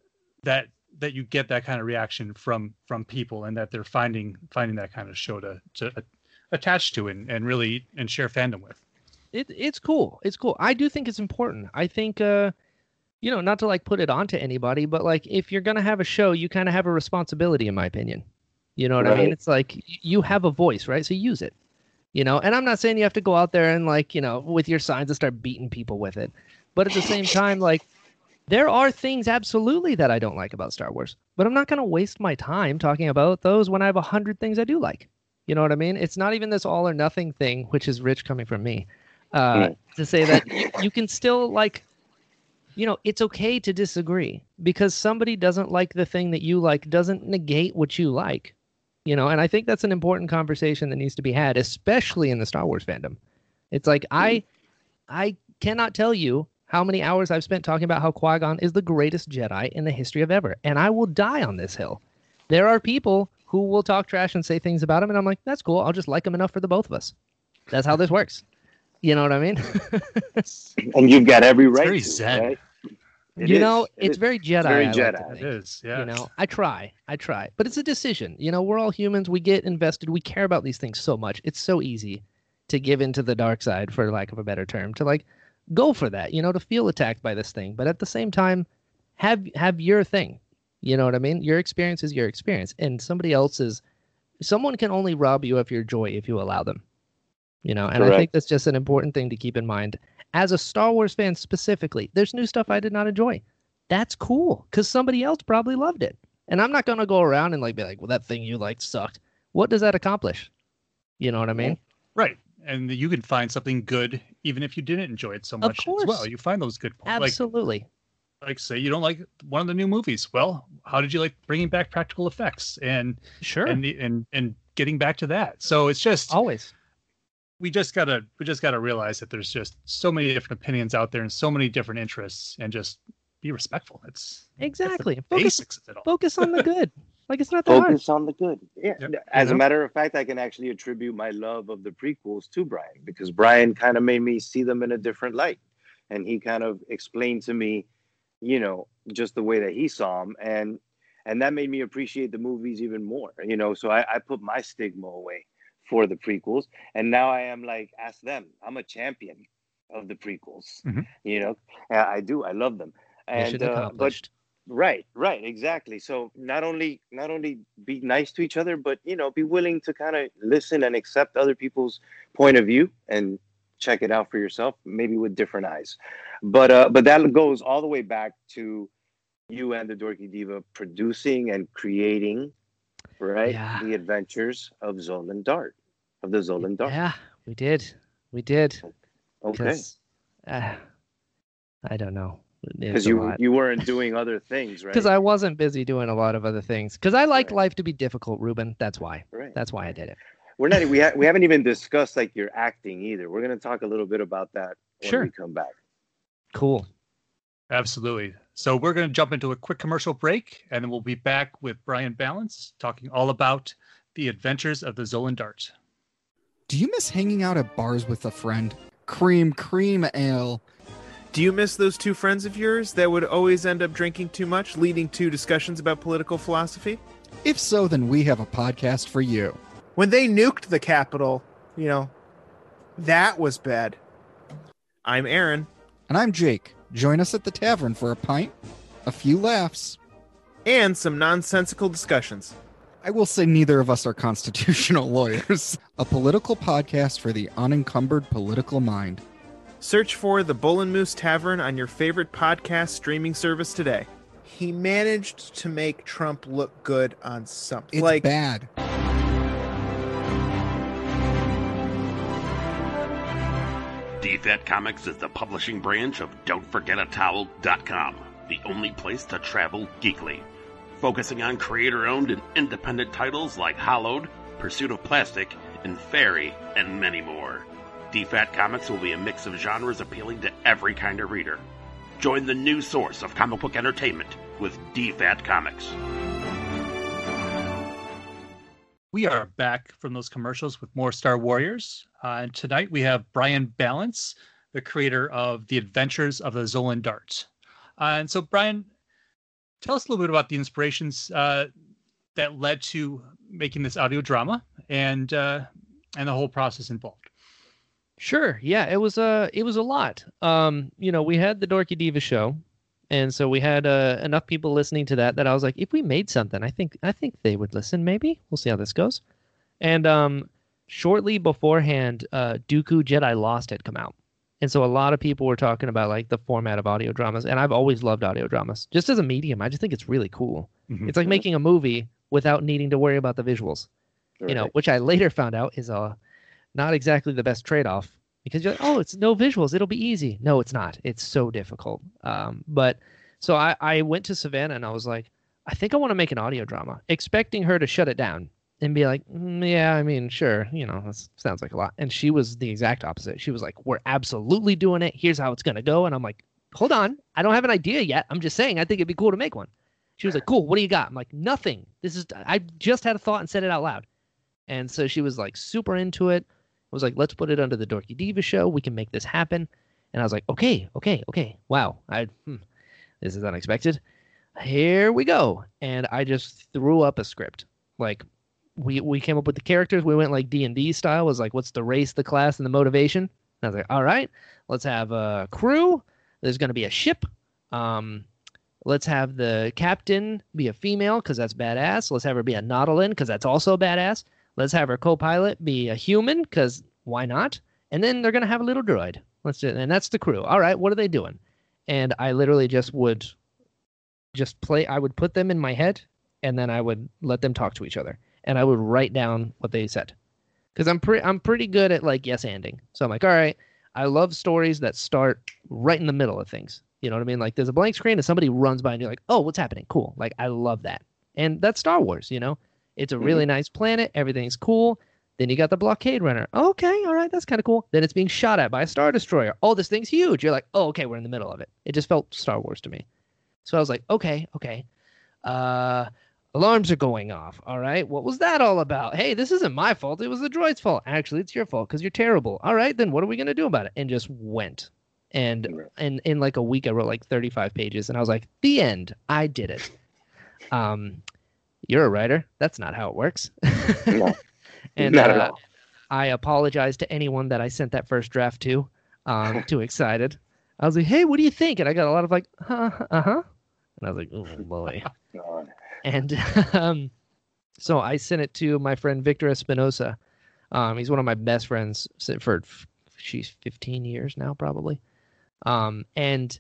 that that you get that kind of reaction from from people, and that they're finding finding that kind of show to to attach to and, and really and share fandom with. it, it's cool. It's cool. I do think it's important. I think, uh, you know, not to like put it onto anybody, but like if you're gonna have a show, you kind of have a responsibility, in my opinion. You know what I mean? It's like you have a voice, right? So use it. You know, and I'm not saying you have to go out there and like, you know, with your signs and start beating people with it. But at the same time, like there are things absolutely that I don't like about Star Wars, but I'm not going to waste my time talking about those when I have a hundred things I do like. You know what I mean? It's not even this all or nothing thing, which is rich coming from me, uh, to say that you can still like, you know, it's okay to disagree because somebody doesn't like the thing that you like doesn't negate what you like. You know, and I think that's an important conversation that needs to be had, especially in the Star Wars fandom. It's like I, hmm. I cannot tell you how many hours I've spent talking about how Qui Gon is the greatest Jedi in the history of ever, and I will die on this hill. There are people who will talk trash and say things about him, and I'm like, that's cool. I'll just like him enough for the both of us. That's how this works. You know what I mean? and you've got every right very to, zen. right? It you is. know, It it's is. very Jedi. very I like to Jedi. It think. yeah. You know, I try, I try, but it's a decision. You know, we're all humans. We get invested. We care about these things so much. It's so easy to give into the dark side, for lack of a better term, to like go for that. You know, to feel attacked by this thing, but at the same time, have have your thing. You know what I mean? Your experience is your experience, and somebody else's. Someone can only rob you of your joy if you allow them. You know, and I think that's just an important thing to keep in mind. As a Star Wars fan specifically, there's new stuff I did not enjoy that's cool because somebody else probably loved it. And I'm not gonna go around and like be like, well, that thing you liked sucked. What does that accomplish? You know what I mean? Right. And you can find something good even if you didn't enjoy it so much as well. You find those good points. Like, Absolutely. like say you don't like one of the new movies. Well, how did you like bringing back practical effects and sure. and the, and and getting back to that? So it's just Always. We just gotta we just gotta realize that there's just so many different opinions out there and so many different interests and just be respectful. It's Exactly. the Focus basics of it all. focus on the good. like it's not that hard. Focus on the good. Yeah. Yep. As You a matter of fact, I can actually attribute my love of the prequels to Brian because Brian kind of made me see them in a different light. And he kind of explained to me, you know, just the way that he saw them. And and that made me appreciate the movies even more. You know, so I, I put my stigma away for the prequels. And now I am like, ask them. I'm a champion of the prequels. Mhm. You know, Yeah, I do. I love them. And uh, but. Right, right, exactly. So not only not only be nice to each other, but you know, be willing to kind of listen and accept other people's point of view and check it out for yourself, maybe with different eyes. But uh, but that goes all the way back to you and the Dorky Diva producing and creating, right, Yeah. the adventures of Zolan Dart, of the Zolan Dart. Yeah, we did. We did. Okay. uh, I don't know. because you you weren't doing other things, right? because I wasn't busy doing a lot of other things. Because I like Right. life to be difficult, Ruben. That's why. right. That's why I did it. We're not. We ha- we haven't even discussed like your acting either. We're gonna talk a little bit about that when Sure. we come back. Cool. Absolutely. So we're going to jump into a quick commercial break, and then we'll be back with Brian Ballance talking all about the adventures of the Zolan Dart. Do you miss hanging out at bars with a friend? Cream, cream ale. Do you miss those two friends of yours that would always end up drinking too much, leading to discussions about political philosophy? If so, then we have a podcast for you. When they nuked the Capitol, you know, that was bad. I'm Aaron. And I'm Jake. Join us at the tavern for a pint, a few laughs, and some nonsensical discussions. I will say neither of us are constitutional lawyers. A political podcast for the unencumbered political mind. Search for the Bull and Moose Tavern on your favorite podcast streaming service today. He managed to make Trump look good on something. It's like bad. DFAT Comics is the publishing branch of Don'tForgetATowel.com, the only place to travel geekly. Focusing on creator owned and independent titles like Hollowed, Pursuit of Plastic, and Fairy, and many more. DFAT Comics will be a mix of genres appealing to every kind of reader. Join the new source of comic book entertainment with DFAT Comics. We are back from those commercials with more Star Warriors. Uh, and tonight we have Brian Ballance, the creator of The Adventures of the Zolan Dart. Uh, and so, Brian, tell us a little bit about the inspirations uh, that led to making this audio drama and uh, and the whole process involved. Sure. Yeah, it was a it was a lot. Um, you know, we had the Dorky Diva show, and so we had uh, enough people listening to that that I was like, if we made something, I think I think they would listen. Maybe we'll see how this goes. And um, shortly beforehand, uh, Dooku Jedi Lost had come out, and so a lot of people were talking about like the format of audio dramas. And I've always loved audio dramas, just as a medium. I just think it's really cool. Mhm. It's like making a movie without needing to worry about the visuals you know, which I later found out is uh, not exactly the best trade off because you're like, oh, it's no visuals, it'll be easy. No, it's not. It's so difficult. Um, but so I, I went to Savannah and I was like, I think I want to make an audio drama, expecting her to shut it down and be like, "Mm, yeah, I mean, sure, you know, that sounds like a lot. And she was the exact opposite. She was like, we're absolutely doing it. Here's how it's gonna go. And I'm like, hold on, I don't have an idea yet. I'm just saying, I think it'd be cool to make one. She was like, cool. What do you got? I'm like, nothing. This is I just had a thought and said it out loud. And so she was like super into it. I Was like, let's put it under the Dorky Diva show. We can make this happen. And I was like, okay, okay, okay. Wow, I hmm, this is unexpected. Here we go. And I just threw up a script. Like we we came up with the characters. We went like D and D style. Was like, what's the race, the class, and the motivation? And I was like, all right, let's have a crew. There's going to be a ship. Um, let's have the captain be a female because that's badass. Let's have her be a Nautolan because that's also badass. Let's have her co-pilot be a human because why not? And then they're gonna have a little droid. Let's do. And that's the crew. All right, what are they doing? And I literally just would just play. I would put them in my head, and then I would let them talk to each other, and I would write down what they said. Because I'm pretty, I'm pretty good at like yes anding. So I'm like, all right, I love stories that start right in the middle of things. You know what I mean? Like there's a blank screen and somebody runs by and you're like, oh, what's happening? Cool. Like I love that. And that's Star Wars, you know? It's a really nice planet. Everything's cool. Then you got the blockade runner. Okay, all right, that's kind of cool. Then it's being shot at by a star destroyer. Oh, this thing's huge. You're like, oh, okay, we're in the middle of it. It just felt Star Wars to me. So I was like, okay, okay. Uh, alarms are going off. All right, what was that all about? Hey, this isn't my fault. It was the droid's fault. Actually, it's your fault because you're terrible. All right, then what are we gonna do about it? And just went. And and in like a week, I wrote like 35 pages, and I was like, the end. I did it. Um, you're a writer. That's not how it works. No, and not at uh, all. I apologize to anyone that I sent that first draft to. Um, too excited. I was like, "Hey, what do you think?" And I got a lot of like, "Huh, uh huh," and I was like, "Oh boy." God. And um, so I sent it to my friend Victor Espinosa. Um, he's one of my best friends for she's 15 years now, probably. Um, and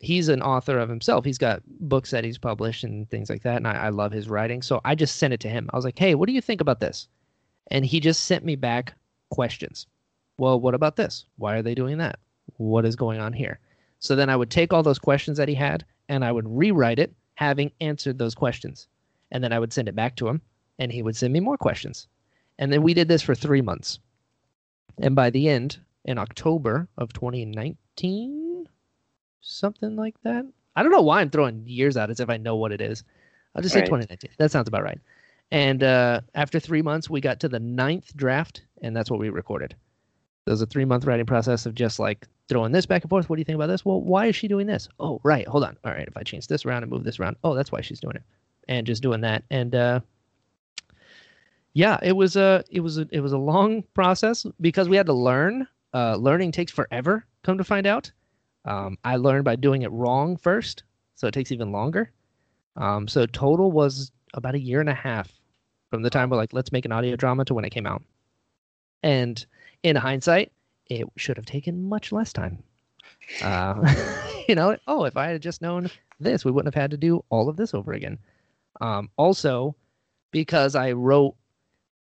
he's an author of himself. He's got books that he's published and things like that. And I, I love his writing. So I just sent it to him. I was like, hey, what do you think about this? And he just sent me back questions. Well, what about this? Why are they doing that? What is going on here? So then I would take all those questions that he had and I would rewrite it, having answered those questions. And then I would send it back to him and he would send me more questions. And then we did this for three months. And by the end, in October of 2019, something like that. I don't know why I'm throwing years out as if I know what it is. I'll just say Right. 2019. That sounds about right. And uh, after three months, we got to the ninth draft, and that's what we recorded. There was a three month writing process of just like throwing this back and forth. What do you think about this? Well, why is she doing this? Oh, right. Hold on. All right. If I change this around and move this around, oh, that's why she's doing it. And just doing that. And uh, yeah, it was a it was a it was a long process because we had to learn. Uh, learning takes forever. Come to find out, um, I learned by doing it wrong first, so it takes even longer. Um, so total was about a year and a half from the time we're like, let's make an audio drama to when it came out. And in hindsight, it should have taken much less time. Uh, you know, oh, if I had just known this, we wouldn't have had to do all of this over again. Um, also, because I wrote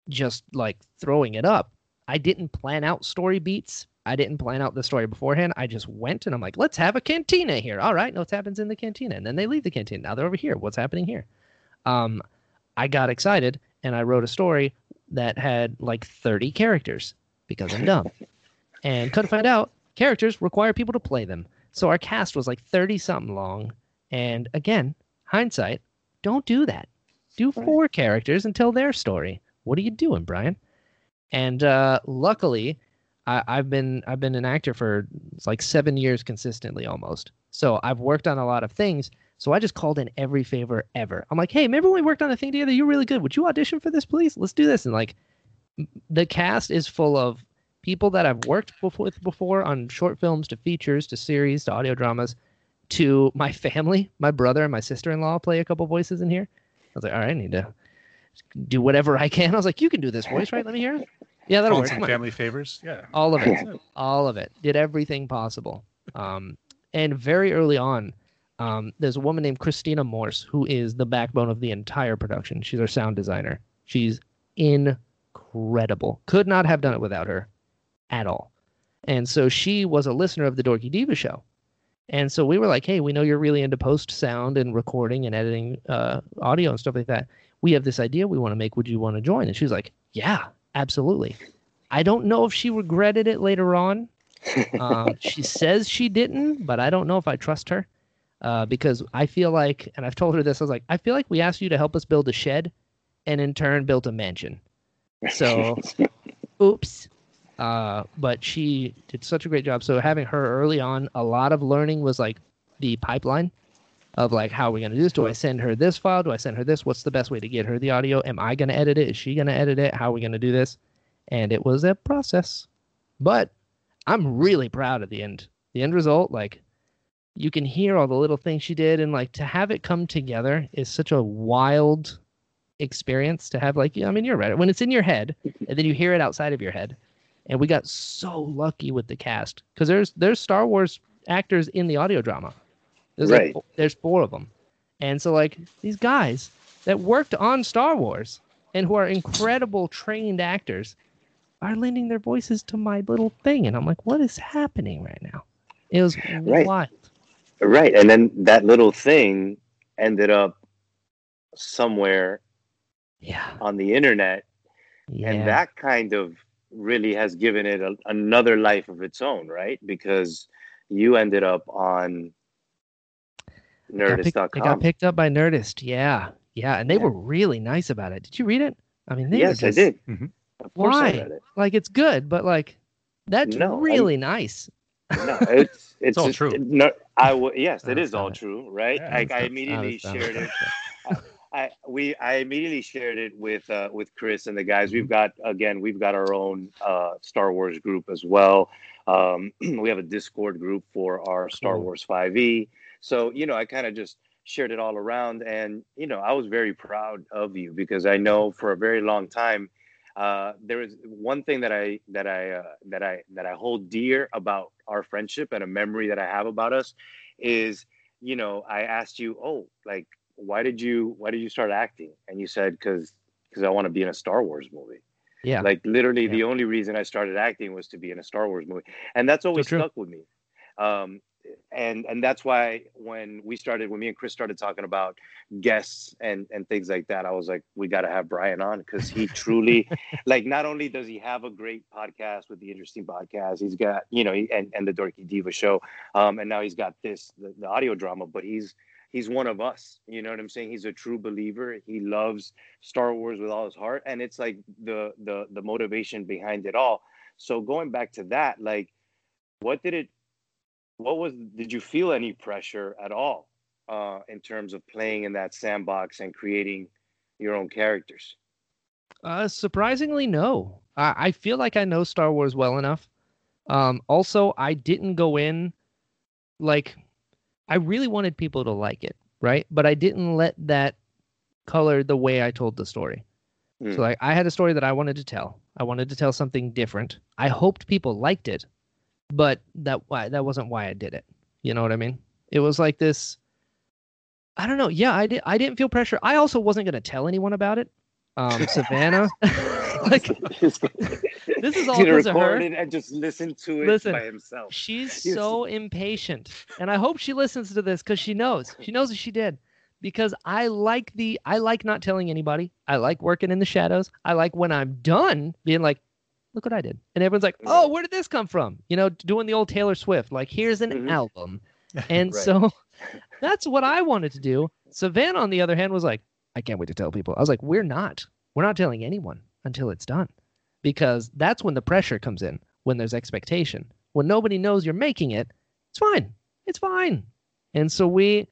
just like throwing it up, I didn't plan out story beats. I didn't plan out the story beforehand. I just went and I'm like, let's have a cantina here. All right, what happens in the cantina. And then they leave the cantina. Now they're over here. What's happening here? Um, I got excited and I wrote a story that had like 30 characters because I'm dumb. and couldn't find out characters require people to play them. So our cast was like 30 something long. And again, hindsight, don't do that. Do four right. characters and tell their story. What are you doing, Brian? And uh, luckily, I, have been I've been an actor for like seven years consistently almost. So I've worked on a lot of things. So I just called in every favor ever. I'm like, hey, remember when we worked on a thing together? You're really good. Would you audition for this, please? Let's do this. And like, the cast is full of people that I've worked with before on short films to features to series to audio dramas to my family. My brother and my sister in law play a couple voices in here. I was like, all right, I need to do whatever I can. I was like, you can do this voice, right? Let me hear it. Yeah, that'll work. Some family favors. Yeah. All of it. All of it. Did everything possible. Um, and very early on, um, there's a woman named Christina Morse who is the backbone of the entire production. She's our sound designer. She's incredible. Could not have done it without her at all. And so she was a listener of the Dorky Diva show. And so we were like, hey, we know you're really into post sound and recording and editing uh, audio and stuff like that. We have this idea we want to make. Would you want to join? And she was like, yeah, absolutely. I don't know if she regretted it later on. Uh, she says she didn't, but I don't know if I trust her uh, because I feel like, and I've told her this, I was like, I feel like we asked you to help us build a shed and in turn built a mansion. So, oops. Uh, but she did such a great job. So having her early on, a lot of learning was like the pipeline of like how are we going to do this? Do I send her this file? Do I send her this? What's the best way to get her the audio? Am I going to edit it? Is she going to edit it? How are we going to do this? And it was a process, but I'm really proud of the end. The end result, like you can hear all the little things she did, and like to have it come together is such a wild experience. To have like, I mean, you're right. When it's in your head, and then you hear it outside of your head, and we got so lucky with the cast because there's there's Star Wars actors in the audio drama. There's right. Like, there's four of them, and so like these guys that worked on Star Wars and who are incredible trained actors are lending their voices to my little thing, and I'm like, what is happening right now? It was right. wild. Right, and then that little thing ended up somewhere, yeah, on the internet, yeah. and that kind of really has given it a, another life of its own, right? Because you ended up on Nerdist.com. It got picked up by Nerdist. Yeah. Yeah. And they yeah. were really nice about it. Did you read it? I mean, yes, just, I did. Mm-hmm. Why? It. Like, it's good, but like, that's no, really I'm, nice. No, it's it's, it's all true. No, I w- yes, it is all true, right? Yeah, I, I immediately shared it. I we I immediately shared it with uh, with Chris and the guys. We've got again, we've got our own uh, Star Wars group as well. Um, we have a Discord group for our Star Wars 5e. So you know, I kind of just shared it all around, and you know, I was very proud of you because I know for a very long time uh, there is one thing that I that I uh, that I that I hold dear about our friendship and a memory that I have about us is you know I asked you oh like why did you why did you start acting? And you said because because i want to be in a star wars movie yeah. Like literally yeah. the only reason i started acting was to be in a star wars movie. And that's always so stuck with me. Um and and that's why when we started when me and chris started talking about guests and and things like that i was like we got to have brian on because he truly like not only does he have a great podcast with the interesting podcast he's got you know and and the dorky diva show um and now he's got this the, the audio drama but he's he's one of us. You know what I'm saying? He's a true believer. He loves Star Wars with all his heart, and it's like the the the motivation behind it all. So going back to that, like, what did it? What was? Did you feel any pressure at all uh, in terms of playing in that sandbox and creating your own characters? Uh, surprisingly, no. I, I feel like I know Star Wars well enough. Um, also, I didn't go in like I really wanted people to like it. right? But I didn't let that color the way I told the story. Hmm. So like I had a story that I wanted to tell. I wanted to tell something different. I hoped people liked it, but that why that wasn't why I did it. You know what I mean? It was like this I don't know. Yeah, I did I didn't feel pressure. I also wasn't going to tell anyone about it. Um Savannah like this is all because of her. it and just listen to it Listen, by himself. She's Yes. so impatient. And I hope she listens to this because she knows. She knows what she did. Because I like the I like not telling anybody. I like working in the shadows. I like when I'm done being like, look what I did. And everyone's like, oh, where did this come from? You know, doing the old Taylor Swift, like here's an Mhm. album. And Right. so that's what I wanted to do. Savannah, on the other hand, was like, I can't wait to tell people. I was like, we're not. We're not telling anyone until it's done. Because that's when the pressure comes in, when there's expectation. When nobody knows you're making it, it's fine. It's fine. And so we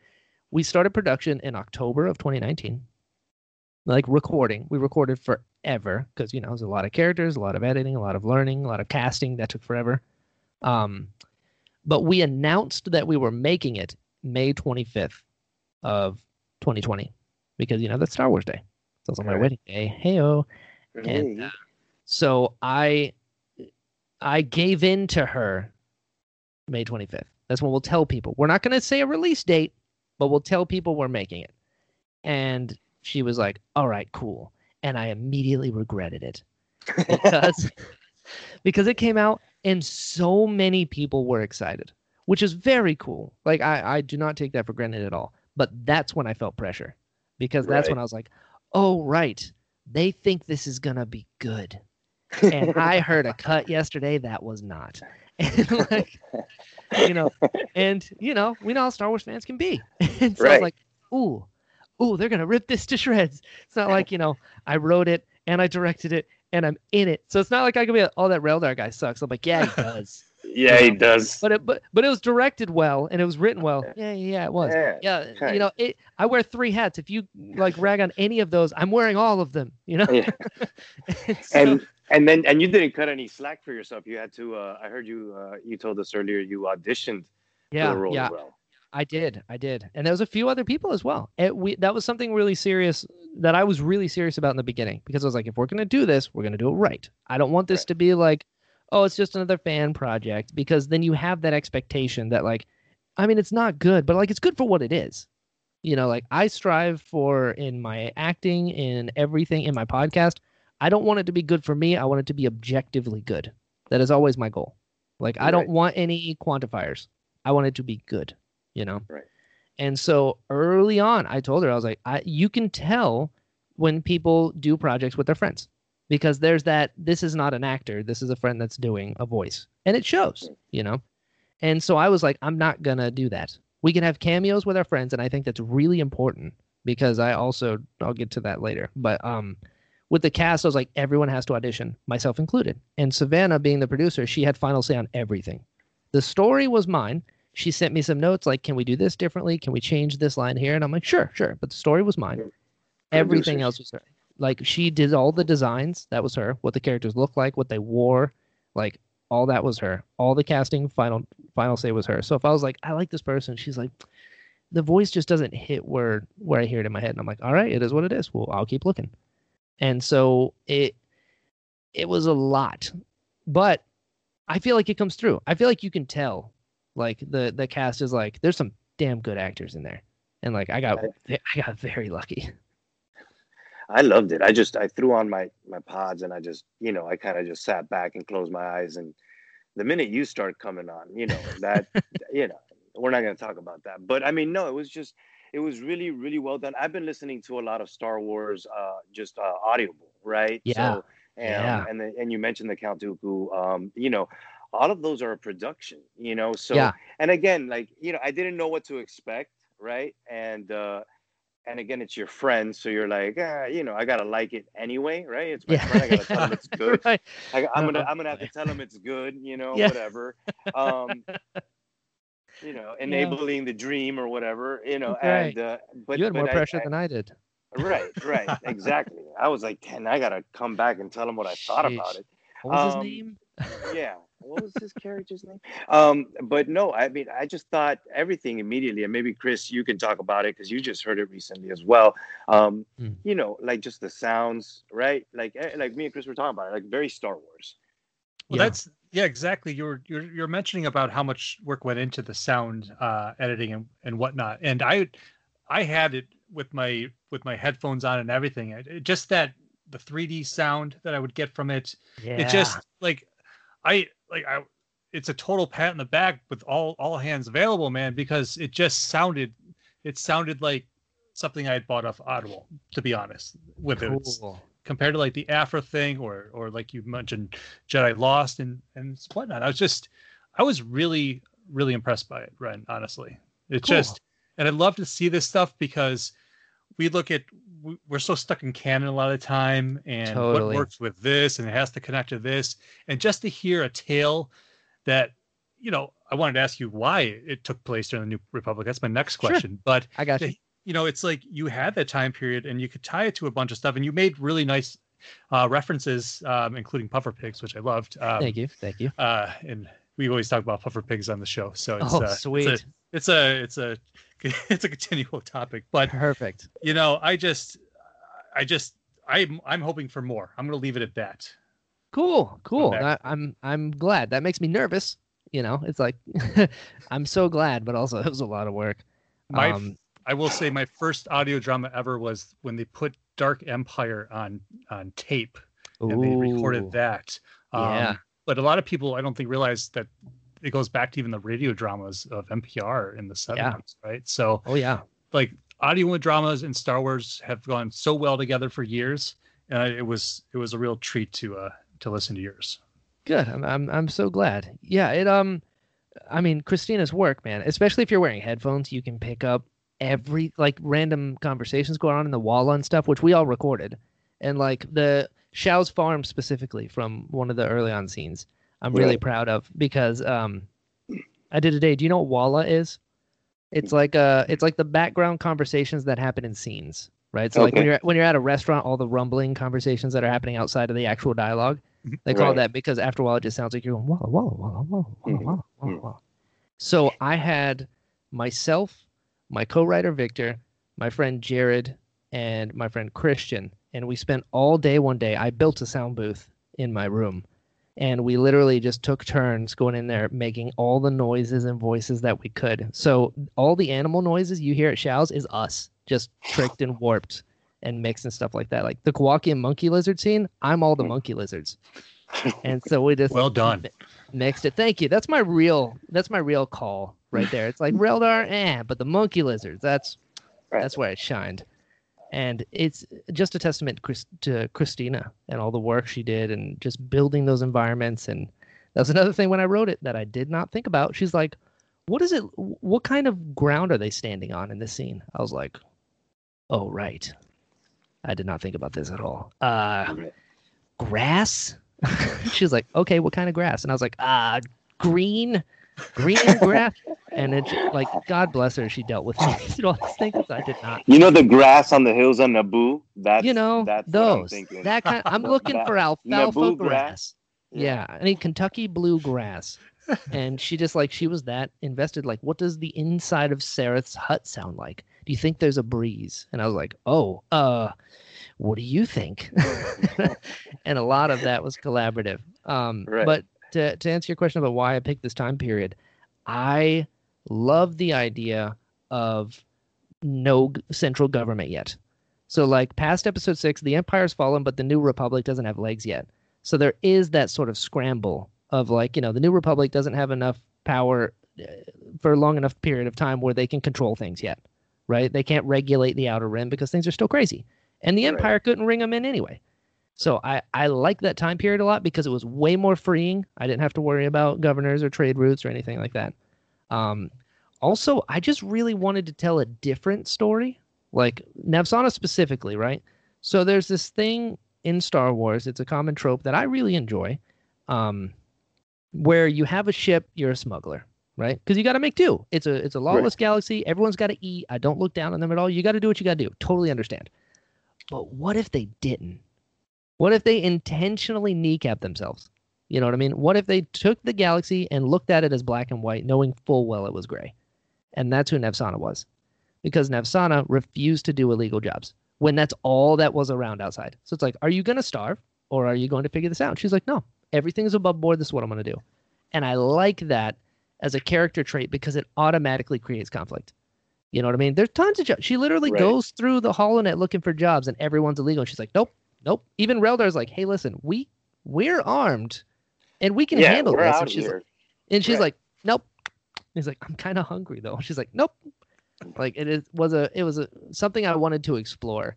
we started production in October of 2019. Like recording. We recorded forever because you know, there's a lot of characters, a lot of editing, a lot of learning, a lot of casting that took forever. Um but we announced that we were making it May 25th of 2020 because you know that's Star Wars Day. So it's on my Right. wedding day. Heyo. And uh, so I I gave in to her May 25th. That's when we'll tell people. We're not going to say a release date, but we'll tell people we're making it. And she was like, "All right, cool." And I immediately regretted it because because it came out and so many people were excited, which is very cool. Like I I do not take that for granted at all. But that's when I felt pressure because that's Right. when I was like, "Oh, right. They think this is going to be good." and I heard a cut yesterday that was not. And like, you know, and you know, we know how Star Wars fans can be. And so I was like, ooh, ooh, they're gonna rip this to shreds. It's not like, you know, I wrote it and I directed it and I'm in it. So it's not like I can be like, oh, that Reldar guy sucks. I'm like, yeah, he does. Yeah, he does. But it but but it was directed well and it was written well. Yeah, yeah, yeah, it was. Yeah, Yeah, kind you know, it, I wear three hats. If you like rag on any of those, I'm wearing all of them. You know, Yeah. And so- and and then and you didn't cut any slack for yourself. You had to. Uh, I heard you. Uh, you told us earlier you auditioned yeah, for the role yeah, as well. I did, I did, and there was a few other people as well. It, we that was something really serious that I was really serious about in the beginning because I was like, if we're gonna do this, we're gonna do it right. I don't want this Right. to be like, oh, it's just another fan project because then you have that expectation that like, I mean, it's not good, but like it's good for what it is. You know, like I strive for in my acting, in everything, in my podcast. I don't want it to be good for me. I want it to be objectively good. That is always my goal. Like I don't want any quantifiers. I want it to be good. You know. Right. And so early on, I told her I was like, I, you can tell when people do projects with their friends because there's that. This is not an actor. This is a friend that's doing a voice, and it shows. You know. And so I was like, I'm not gonna do that. We can have cameos with our friends, and I think that's really important because I also I'll get to that later. But um, with the cast, I was like, everyone has to audition, myself included. And Savannah, being the producer, she had final say on everything. The story was mine. She sent me some notes like, can we do this differently? Can we change this line here? And I'm like, sure, sure. But the story was mine. Everything else was her. Like she did all the designs. That was her. What the characters looked like, what they wore, like all that was her. All the casting, final final say was her. So if I was like, I like this person, she's like, the voice just doesn't hit where where I hear it in my head. And I'm like, all right, it is what it is. Well, I'll keep looking. And so it it was a lot. But I feel like it comes through. I feel like you can tell like the the cast is like there's some damn good actors in there. And like I got I got very lucky. I loved it. I just I threw on my my pods and I just you know I kind of just sat back and closed my eyes and the minute you start coming on, you know that you know we're not going to talk about that. But I mean, no, it was just it was really really well done. I've been listening to a lot of Star Wars, uh, just uh, audible, right? Yeah. So, um, Yeah. And the, and you mentioned the Count Dooku, um, you know, all of those are a production, you know. So Yeah. and again, like you know, I didn't know what to expect, right? And uh, and again, it's your friend, so you're like, ah, you know, I gotta like it anyway, right? It's my Yeah. friend, I gotta tell him it's good. right. I, I'm gonna Uh-huh. I'm gonna have to tell him it's good, you know, Yeah. whatever. Um, you know, enabling the dream or whatever, you know, Right. and uh, but you had but more I- pressure I- than I did. right, right, exactly. I was like, ten, I gotta come back and tell him what I thought about it. What was Um, his name? Yeah, what was his character's name? Um, but no, I mean, I just thought everything immediately, and maybe Chris, you can talk about it because you just heard it recently as well. Um, Hmm. You know, like just the sounds, right? Like, eh, like me and Chris were talking about it, like very Star Wars. Well, Yeah. that's yeah, exactly. You're you're you're mentioning about how much work went into the sound uh, editing and, and whatnot, and I I had it with my with my headphones on and everything. It, it- just that the 3D sound that I would get from it, Yeah. it just like I like I. It's a total pat in the back with all all hands available, man, because it just sounded it sounded like something I had bought off Audible, to be honest with it. Cool. compared to like the Aphra thing or or like you mentioned Jedi Lost and and whatnot. I was just I was really really impressed by it, Ren. Honestly, it's Cool. just and I'd love to see this stuff because we look at we- we're so stuck in canon a lot of the time and Totally. what works with this and it has to connect to this and just to hear a tale that you know I wanted to ask you why it took place during the New Republic. That's my next Sure. question, but I got you. you know, it's like you had that time period and you could tie it to a bunch of stuff, and you made really nice uh, references, um, including puffer pigs, which I loved. Um, Thank you. Thank you. Uh, and we always talk about puffer pigs on the show, so it's, Oh, uh, sweet. It's a, it's a, it's a, it's a continual topic. But Perfect. you know, I just, I just, I'm, I'm hoping for more. I'm going to leave it at that. Cool. Cool. I, I'm I'm glad. That makes me nervous. You know, it's like I'm so glad, but also it was a lot of work. My, Um, I will say, my first audio drama ever was when they put Dark Empire on on tape and they recorded that. Um, Yeah. But a lot of people, I don't think, realize that it goes back to even the radio dramas of NPR in the 70s, right? So, Oh yeah. like, audio dramas and Star Wars have gone so well together for years, and I- it was it was a real treat to uh to listen to yours. Good. I'm I'm I'm so glad. Yeah, it um I mean Christina's work, man, especially if you're wearing headphones, you can pick up every like random conversations going on in the wall and stuff, which we all recorded. And like the Shao's farm specifically from one of the early on scenes. I'm really Right. proud of because um I did today. Do you know what Walla is? It's like uh it's like the background conversations that happen in scenes, right? So like when you're when you're at a restaurant, all the rumbling conversations that are happening outside of the actual dialogue. They call Right. that because after a while it just sounds like you're going walla walla walla walla walla Mhm. walla walla Mhm. walla. So I had myself, my co-writer Victor, my friend Jared, and my friend Christian, and we spent all day one day. I built a sound booth in my room, and we literally just took turns going in there making all the noises and voices that we could. So all the animal noises you hear at Shao's is us, just tricked and warped and mixed and stuff like that. Like the Kowakian monkey lizard scene, I'm all the monkey lizards. And so we just Well done. mi- mixed it. Thank you. That's my real that's my real call right there. It's like Reldar, eh, but the monkey lizards, that's Right. that's where it shined. And it's just a testament to Christina and all the work she did and just building those environments. And that's another thing when I wrote it that I did not think about. She's like, what is it? What kind of ground are they standing on in this scene? I was like, oh, right. I did not think about this at all. Uh, grass? She's like, okay, what kind of grass? And I was like, ah, green, green grass. And it's like, God bless her, she dealt with me through all these things I did not. You know the grass on the hills on Naboo? That's you know, that's what I'm those. That kind. I'm looking for alfalfa Naboo grass. grass? Yeah. I need Kentucky blue grass. and she just like she was that invested. Like, what does the inside of Sareth's hut sound like? Do you think there's a breeze? And I was like, oh, uh, what do you think? and a lot of that was collaborative. Um, Right. But to to answer your question about why I picked this time period, I love the idea of no central government yet. So, like past episode six, the Empire's fallen, but the New Republic doesn't have legs yet. So there is that sort of scramble of like, you know, the New Republic doesn't have enough power uh, for a long enough period of time where they can control things yet, right? They can't regulate the Outer Rim because things are still crazy, and the Right. Empire couldn't ring them in anyway. So I I like that time period a lot because it was way more freeing. I didn't have to worry about governors or trade routes or anything like that. Um, also, I just really wanted to tell a different story, like Navsana specifically, right? So there's this thing in Star Wars. It's a common trope that I really enjoy, um, where you have a ship, you're a smuggler, right? Because you got to make do. It's a it's a lawless galaxy. Everyone's got to eat. I don't look down on them at all. You got to do what you got to do. Totally understand. But what if they didn't? What if they intentionally kneecap themselves? You know what I mean? What if they took the galaxy and looked at it as black and white, knowing full well it was gray? And that's who Nevsana was. Because Nevsana refused to do illegal jobs when that's all that was around outside. So it's like, are you going to starve or are you going to figure this out? She's like, no, everything's above board. This is what I'm going to do. And I like that as a character trait because it automatically creates conflict. You know what I mean? There's tons of jobs. She literally Right. goes through the holonet looking for jobs and everyone's illegal. And she's like, nope, nope. Even Reldar's like, hey, listen, we we're armed and we can yeah, handle this. And she's, here. and she's Right. like, nope. He's like, I'm kind of hungry though. She's like, nope. Like it is was a it was a something I wanted to explore,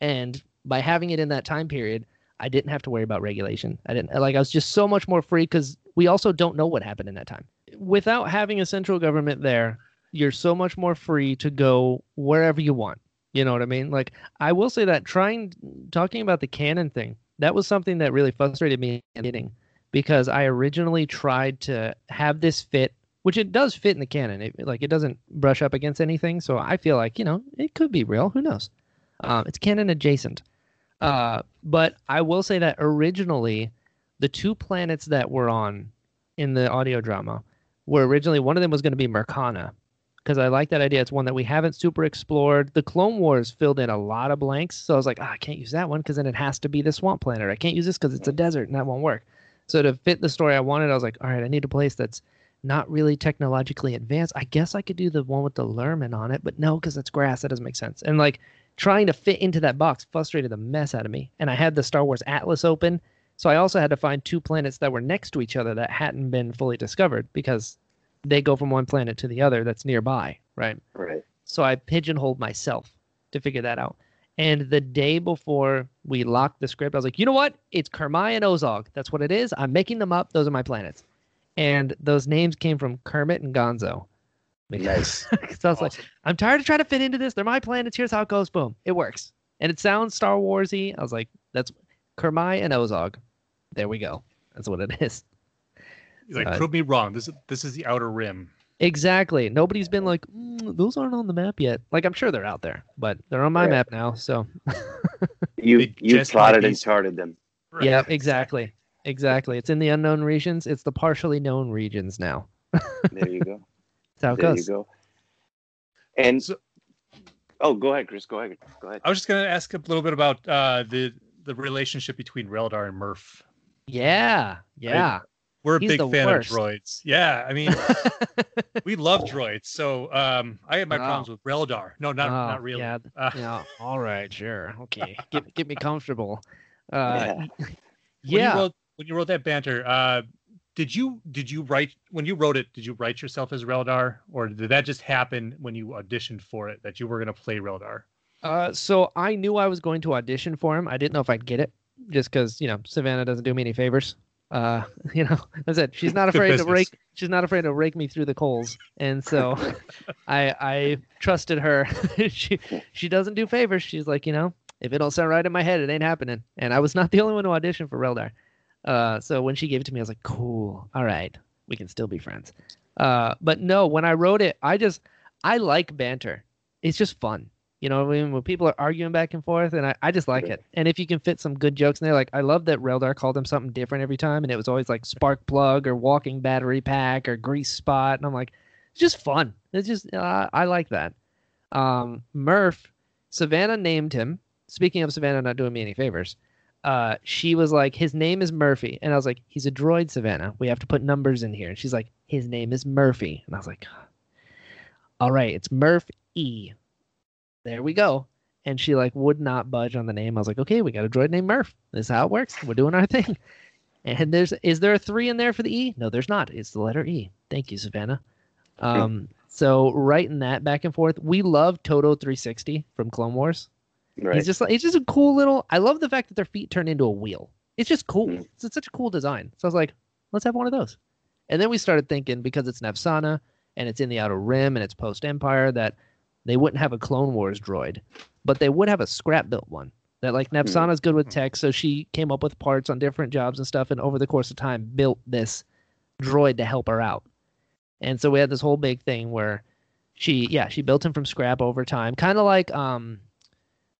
and by having it in that time period, I didn't have to worry about regulation. I didn't like I was just so much more free because we also don't know what happened in that time. Without having a central government there, you're so much more free to go wherever you want. You know what I mean? Like I will say that trying talking about the canon thing, that was something that really frustrated me in the because I originally tried to have this fit, which it does fit in the canon. It, like it doesn't brush up against anything, so I feel like you know it could be real. Who knows? Um, it's canon adjacent. Uh, but I will say that originally, the two planets that were on in the audio drama were originally one of them was going to be Mercana, because I like that idea. It's one that we haven't super explored. The Clone Wars filled in a lot of blanks, so I was like, ah, I can't use that one because then it has to be the swamp planet. I can't use this because it's a desert and that won't work. So to fit the story I wanted, I was like, all right, I need a place that's not really technologically advanced. I guess I could do the one with the Lurmen on it, but no, because it's grass. That doesn't make sense. And like trying to fit into that box frustrated the mess out of me. And I had the Star Wars Atlas open, so I also had to find two planets that were next to each other that hadn't been fully discovered because they go from one planet to the other that's nearby, right? Right. So I pigeonholed myself to figure that out. And the day before we locked the script, I was like, you know what? It's Kermai and Ozog. That's what it is. I'm making them up. Those are my planets. And those names came from Kermit and Gonzo. Nice. so I was like, I'm tired of trying to fit into this. They're my planets. Here's how it goes. Boom. It works. And it sounds Star Warsy. I was like, that's Kermai and Ozog. There we go. That's what it is. He's like, Uh, prove me wrong. This is this is the outer rim. Exactly. Nobody's been like, mm, those aren't on the map yet. Like, I'm sure they're out there, but they're on my Right. map now. So, You you just plotted and be- charted them. yeah, exactly. Exactly. It's in the unknown regions. It's the partially known regions now. There you go. That's how it there goes. you go. And So- oh, go ahead, Chris. Go ahead. Go ahead. I was just gonna ask a little bit about uh, the the relationship between Reldar and Murph. Yeah. Yeah. We're a He's big fan worst. of droids. Yeah, I mean, we love droids. So um, I had my Wow. problems with Reldar. No, not Oh, not really. Yeah. Uh, yeah. All right. Sure. Okay. Get get me comfortable. Uh, Yeah. when you wrote when you wrote that banter, uh, did you did you write when you wrote it? Did you write yourself as Reldar, or did that just happen when you auditioned for it that you were going to play Reldar? Uh, so I knew I was going to audition for him. I didn't know if I'd get it, just because you know Savannah doesn't do me any favors. Uh, you know, I said she's not afraid to rake. She's not afraid to rake me through the coals, and so I I trusted her. she she doesn't do favors. She's like, you know, if it don't sound right in my head, it ain't happening. And I was not the only one to audition for Reldar. Uh, so when she gave it to me, I was like, cool. All right, we can still be friends. Uh, but no, when I wrote it, I just I like banter. It's just fun. You know, what I mean, when people are arguing back and forth, and I, I just like it. And if you can fit some good jokes in there, like I love that Reldar called him something different every time, and it was always like spark plug or walking battery pack or grease spot, and I'm like, it's just fun. It's just uh, I like that. Um, Murph, Savannah named him. Speaking of Savannah not doing me any favors, uh, she was like, his name is Murphy, and I was like, he's a droid, Savannah. We have to put numbers in here, and she's like, his name is Murphy, and I was like, all right, it's Murph E. There we go. And she like would not budge on the name. I was like, okay, we got a droid named Murph. This is how it works. We're doing our thing. And there's is there a three in there for the E? No, there's not. It's the letter E. Thank you, Savannah. Um, so writing that back and forth. We love Todo 360 from Clone Wars. Right. He's just like it's just a cool little. I love the fact that their feet turn into a wheel. It's just cool. Mm. It's, it's such a cool design. So I was like, let's have one of those. And then we started thinking because it's Navsana and it's in the Outer Rim and it's post Empire that they wouldn't have a Clone Wars droid, but they would have a scrap built one. That like Navsana's good with tech, so she came up with parts on different jobs and stuff, and over the course of time built this droid to help her out. And so we had this whole big thing where she, yeah, she built him from scrap over time, kind of like um,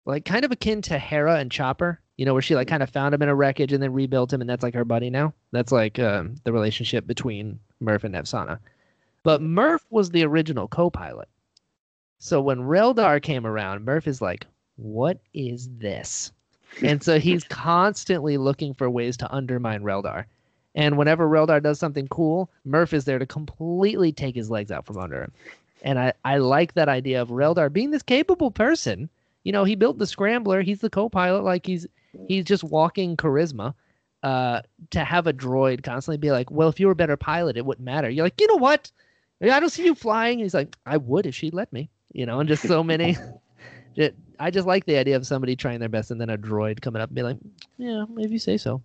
like kind of akin to Hera and Chopper. You know, where she like kind of found him in a wreckage and then rebuilt him, and that's like her buddy now. That's like um, the relationship between Murph and Nevsana. But Murph was the original co-pilot. So when Reldar came around, Murph is like, "What is this?" And so he's constantly looking for ways to undermine Reldar. And whenever Reldar does something cool, Murph is there to completely take his legs out from under him. And I, I like that idea of Reldar being this capable person. You know, he built the scrambler. He's the co-pilot. Like he's he's just walking charisma. Uh, to have a droid constantly be like, well, if you were a better pilot, it wouldn't matter. You're like, you know what? I don't see you flying. he's like, I would if she'd let me. You know, and just so many. I just like the idea of somebody trying their best and then a droid coming up and be like, yeah, maybe you say so.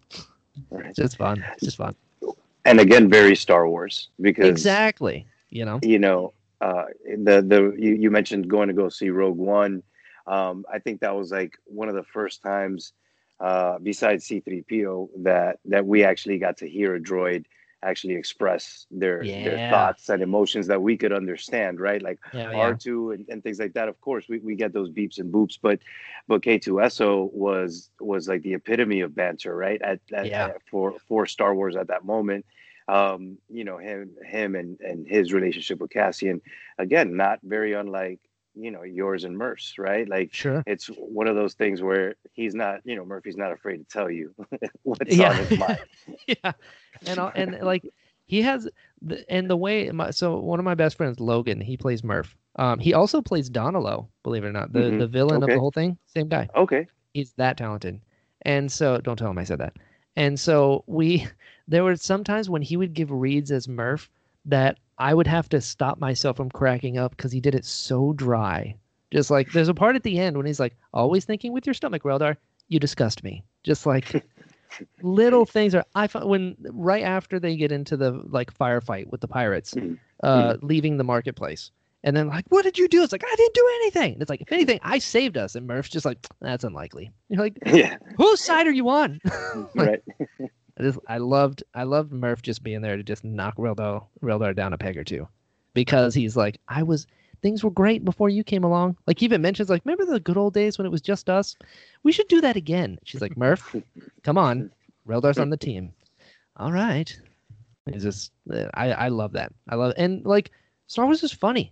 Right. It's just fun. It's just fun. And again, very Star Wars because exactly. You know. You know, uh, the the you, you mentioned going to go see Rogue One. Um, I think that was like one of the first times, uh, besides C-3PO, that that we actually got to hear a droid actually express their yeah. their thoughts and emotions that we could understand, right? Like yeah, R2 and, and things like that. Of course, we, we get those beeps and boops, but but K2SO was was like the epitome of banter, right? At, at, yeah. At, for for Star Wars at that moment. Um, you know, him him and and his relationship with Cassian, again, not very unlike you know yours and Murph's, right? Like, sure, it's one of those things where he's not, you know, Murphy's not afraid to tell you what's yeah. on his mind. yeah, and and like he has, the, and the way my, so one of my best friends, Logan, he plays Murph. Um, he also plays Donalo, believe it or not, the mm-hmm. the villain okay. of the whole thing. Same guy. Okay, he's that talented, and so don't tell him I said that. And so we, there were sometimes when he would give reads as Murph that I would have to stop myself from cracking up because he did it so dry. Just like there's a part at the end when he's like, always thinking with your stomach, Reldar, you disgust me. Just like little things are I find when right after they get into the like firefight with the pirates, mm-hmm. uh, mm-hmm. leaving the marketplace. And then like, what did you do? It's like I didn't do anything. And it's like, if anything, I saved us. And Murph's just like, that's unlikely. You're like, yeah. whose side are you on? right. I just I loved I loved Murph just being there to just knock Reldar Reldar down a peg or two, because he's like I was things were great before you came along. Like he even mentions like remember the good old days when it was just us. We should do that again. She's like Murph, come on, Reldar's on the team. All right. It's just uh, I I love that. I love and like Star Wars is funny.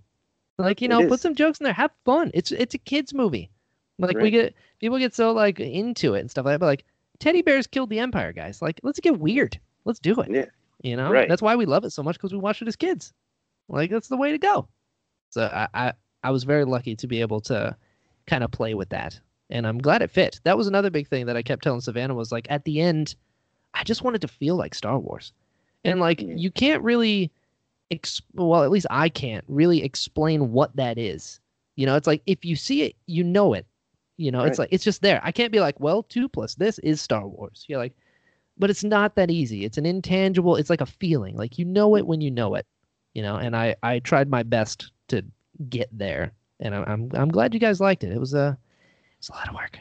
Like you know, put some jokes in there. Have fun. It's it's a kids movie. Like right. we get people get so like into it and stuff like that. But like teddy bears killed the empire, guys. Like, let's get weird. Let's do it. Yeah. You know, right. that's why we love it so much because we watched it as kids. Like, that's the way to go. So I, I, I was very lucky to be able to kind of play with that, and I'm glad it fit. That was another big thing that I kept telling Savannah was like, at the end, I just wanted to feel like Star Wars, and like you can't really, exp- well, at least I can't really explain what that is. You know, it's like if you see it, you know it. You know, right. it's like it's just there. I can't be like, well, two plus this is Star Wars. You're like, but it's not that easy. It's an intangible. It's like a feeling. Like you know it when you know it. You know, and I I tried my best to get there, and I'm I'm, I'm glad you guys liked it. It was a it's a lot of work.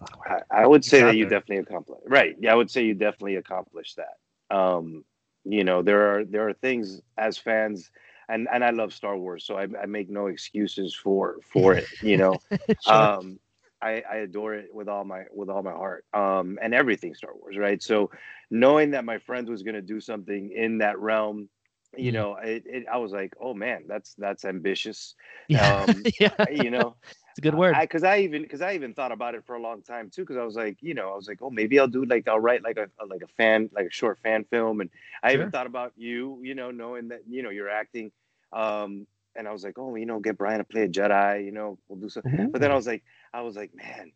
Of work. I, I, would say that you there. definitely accomplished. Right. Yeah, I would say you definitely accomplished that. Um, you know, there are there are things as fans and and I love Star Wars, so I, I make no excuses for for it. You know, sure. um, I, I adore it with all my with all my heart um, and everything Star Wars, right? So knowing that my friend was going to do something in that realm, you mm. know, it, it, I was like, oh man, that's that's ambitious. Yeah, um, yeah. you know, it's a good word. Because I, I, even because I even thought about it for a long time too. Because I was like, you know, I was like, oh, maybe I'll do like I'll write like a, like a fan like a short fan film, and I sure. even thought about you, you know, knowing that you know you're acting. Um, and I was like, oh, you know, get Brian to play a Jedi, you know, we'll do something. Mm-hmm. But then I was like, I was like, man,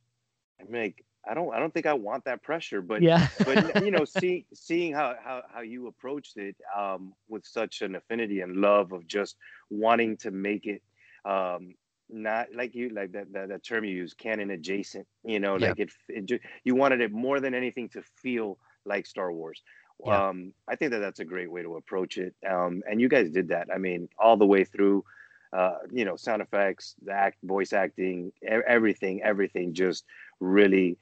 I'm like, I don't, I don't think I want that pressure. But yeah, but you know, seeing seeing how how how you approached it um, with such an affinity and love of just wanting to make it. Um, not like you like that, that that term you use canon adjacent you know yeah. like it, it you wanted it more than anything to feel like star wars yeah. Um, I think that that's a great way to approach it. Um, and you guys did that. I mean, all the way through, uh, you know, sound effects, the act, voice acting, everything, everything just really.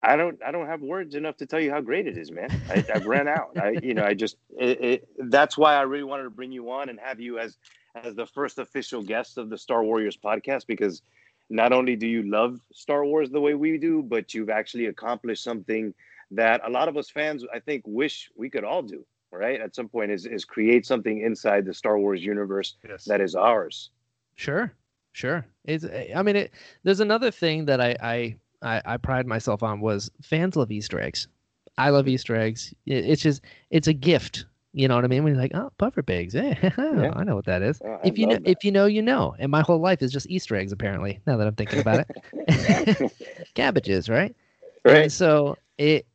I don't. I don't have words enough to tell you how great it is, man. I, have ran out. I, you know, I just. It, it, that's why I really wanted to bring you on and have you as, as the first official guest of the Star Warriors podcast because not only do you love Star Wars the way we do, but you've actually accomplished something that a lot of us fans, I think, wish we could all do. Right at some point, is is create something inside the Star Wars universe Yes. that is ours. Sure, sure. It's. I mean, it, there's another thing that I, I I I pride myself on was fans love Easter eggs. I love Easter eggs. It, it's just it's a gift. You know what I mean? When you're like, oh, puffer pigs, eh, I know what that is. I if you know, that. if you know, you know. And my whole life is just Easter eggs, apparently. Now that I'm thinking about it, cabbages, right? And right? so it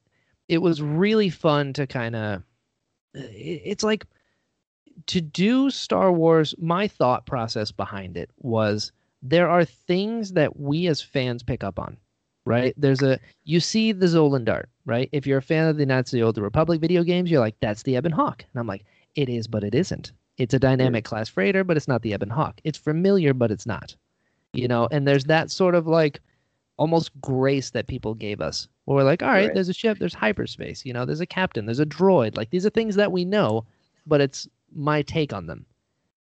it was really fun to kind of it, Uh, it's like to do Star Wars my thought process behind it was there are things that we as fans pick up on right? There's a you see the Zolan Dart right? If you're a fan of the Knights of the Old Republic video games you're like that's the Ebon Hawk. And I'm like it is but it isn't. It's a dynamic class freighter but it's not the Ebon Hawk. It's familiar but it's not. You know and there's that sort of like almost grace that people gave us. Where we're like, all right, Right. there's a ship, there's hyperspace, you know, there's a captain, there's a droid. Like these are things that we know, but it's my take on them.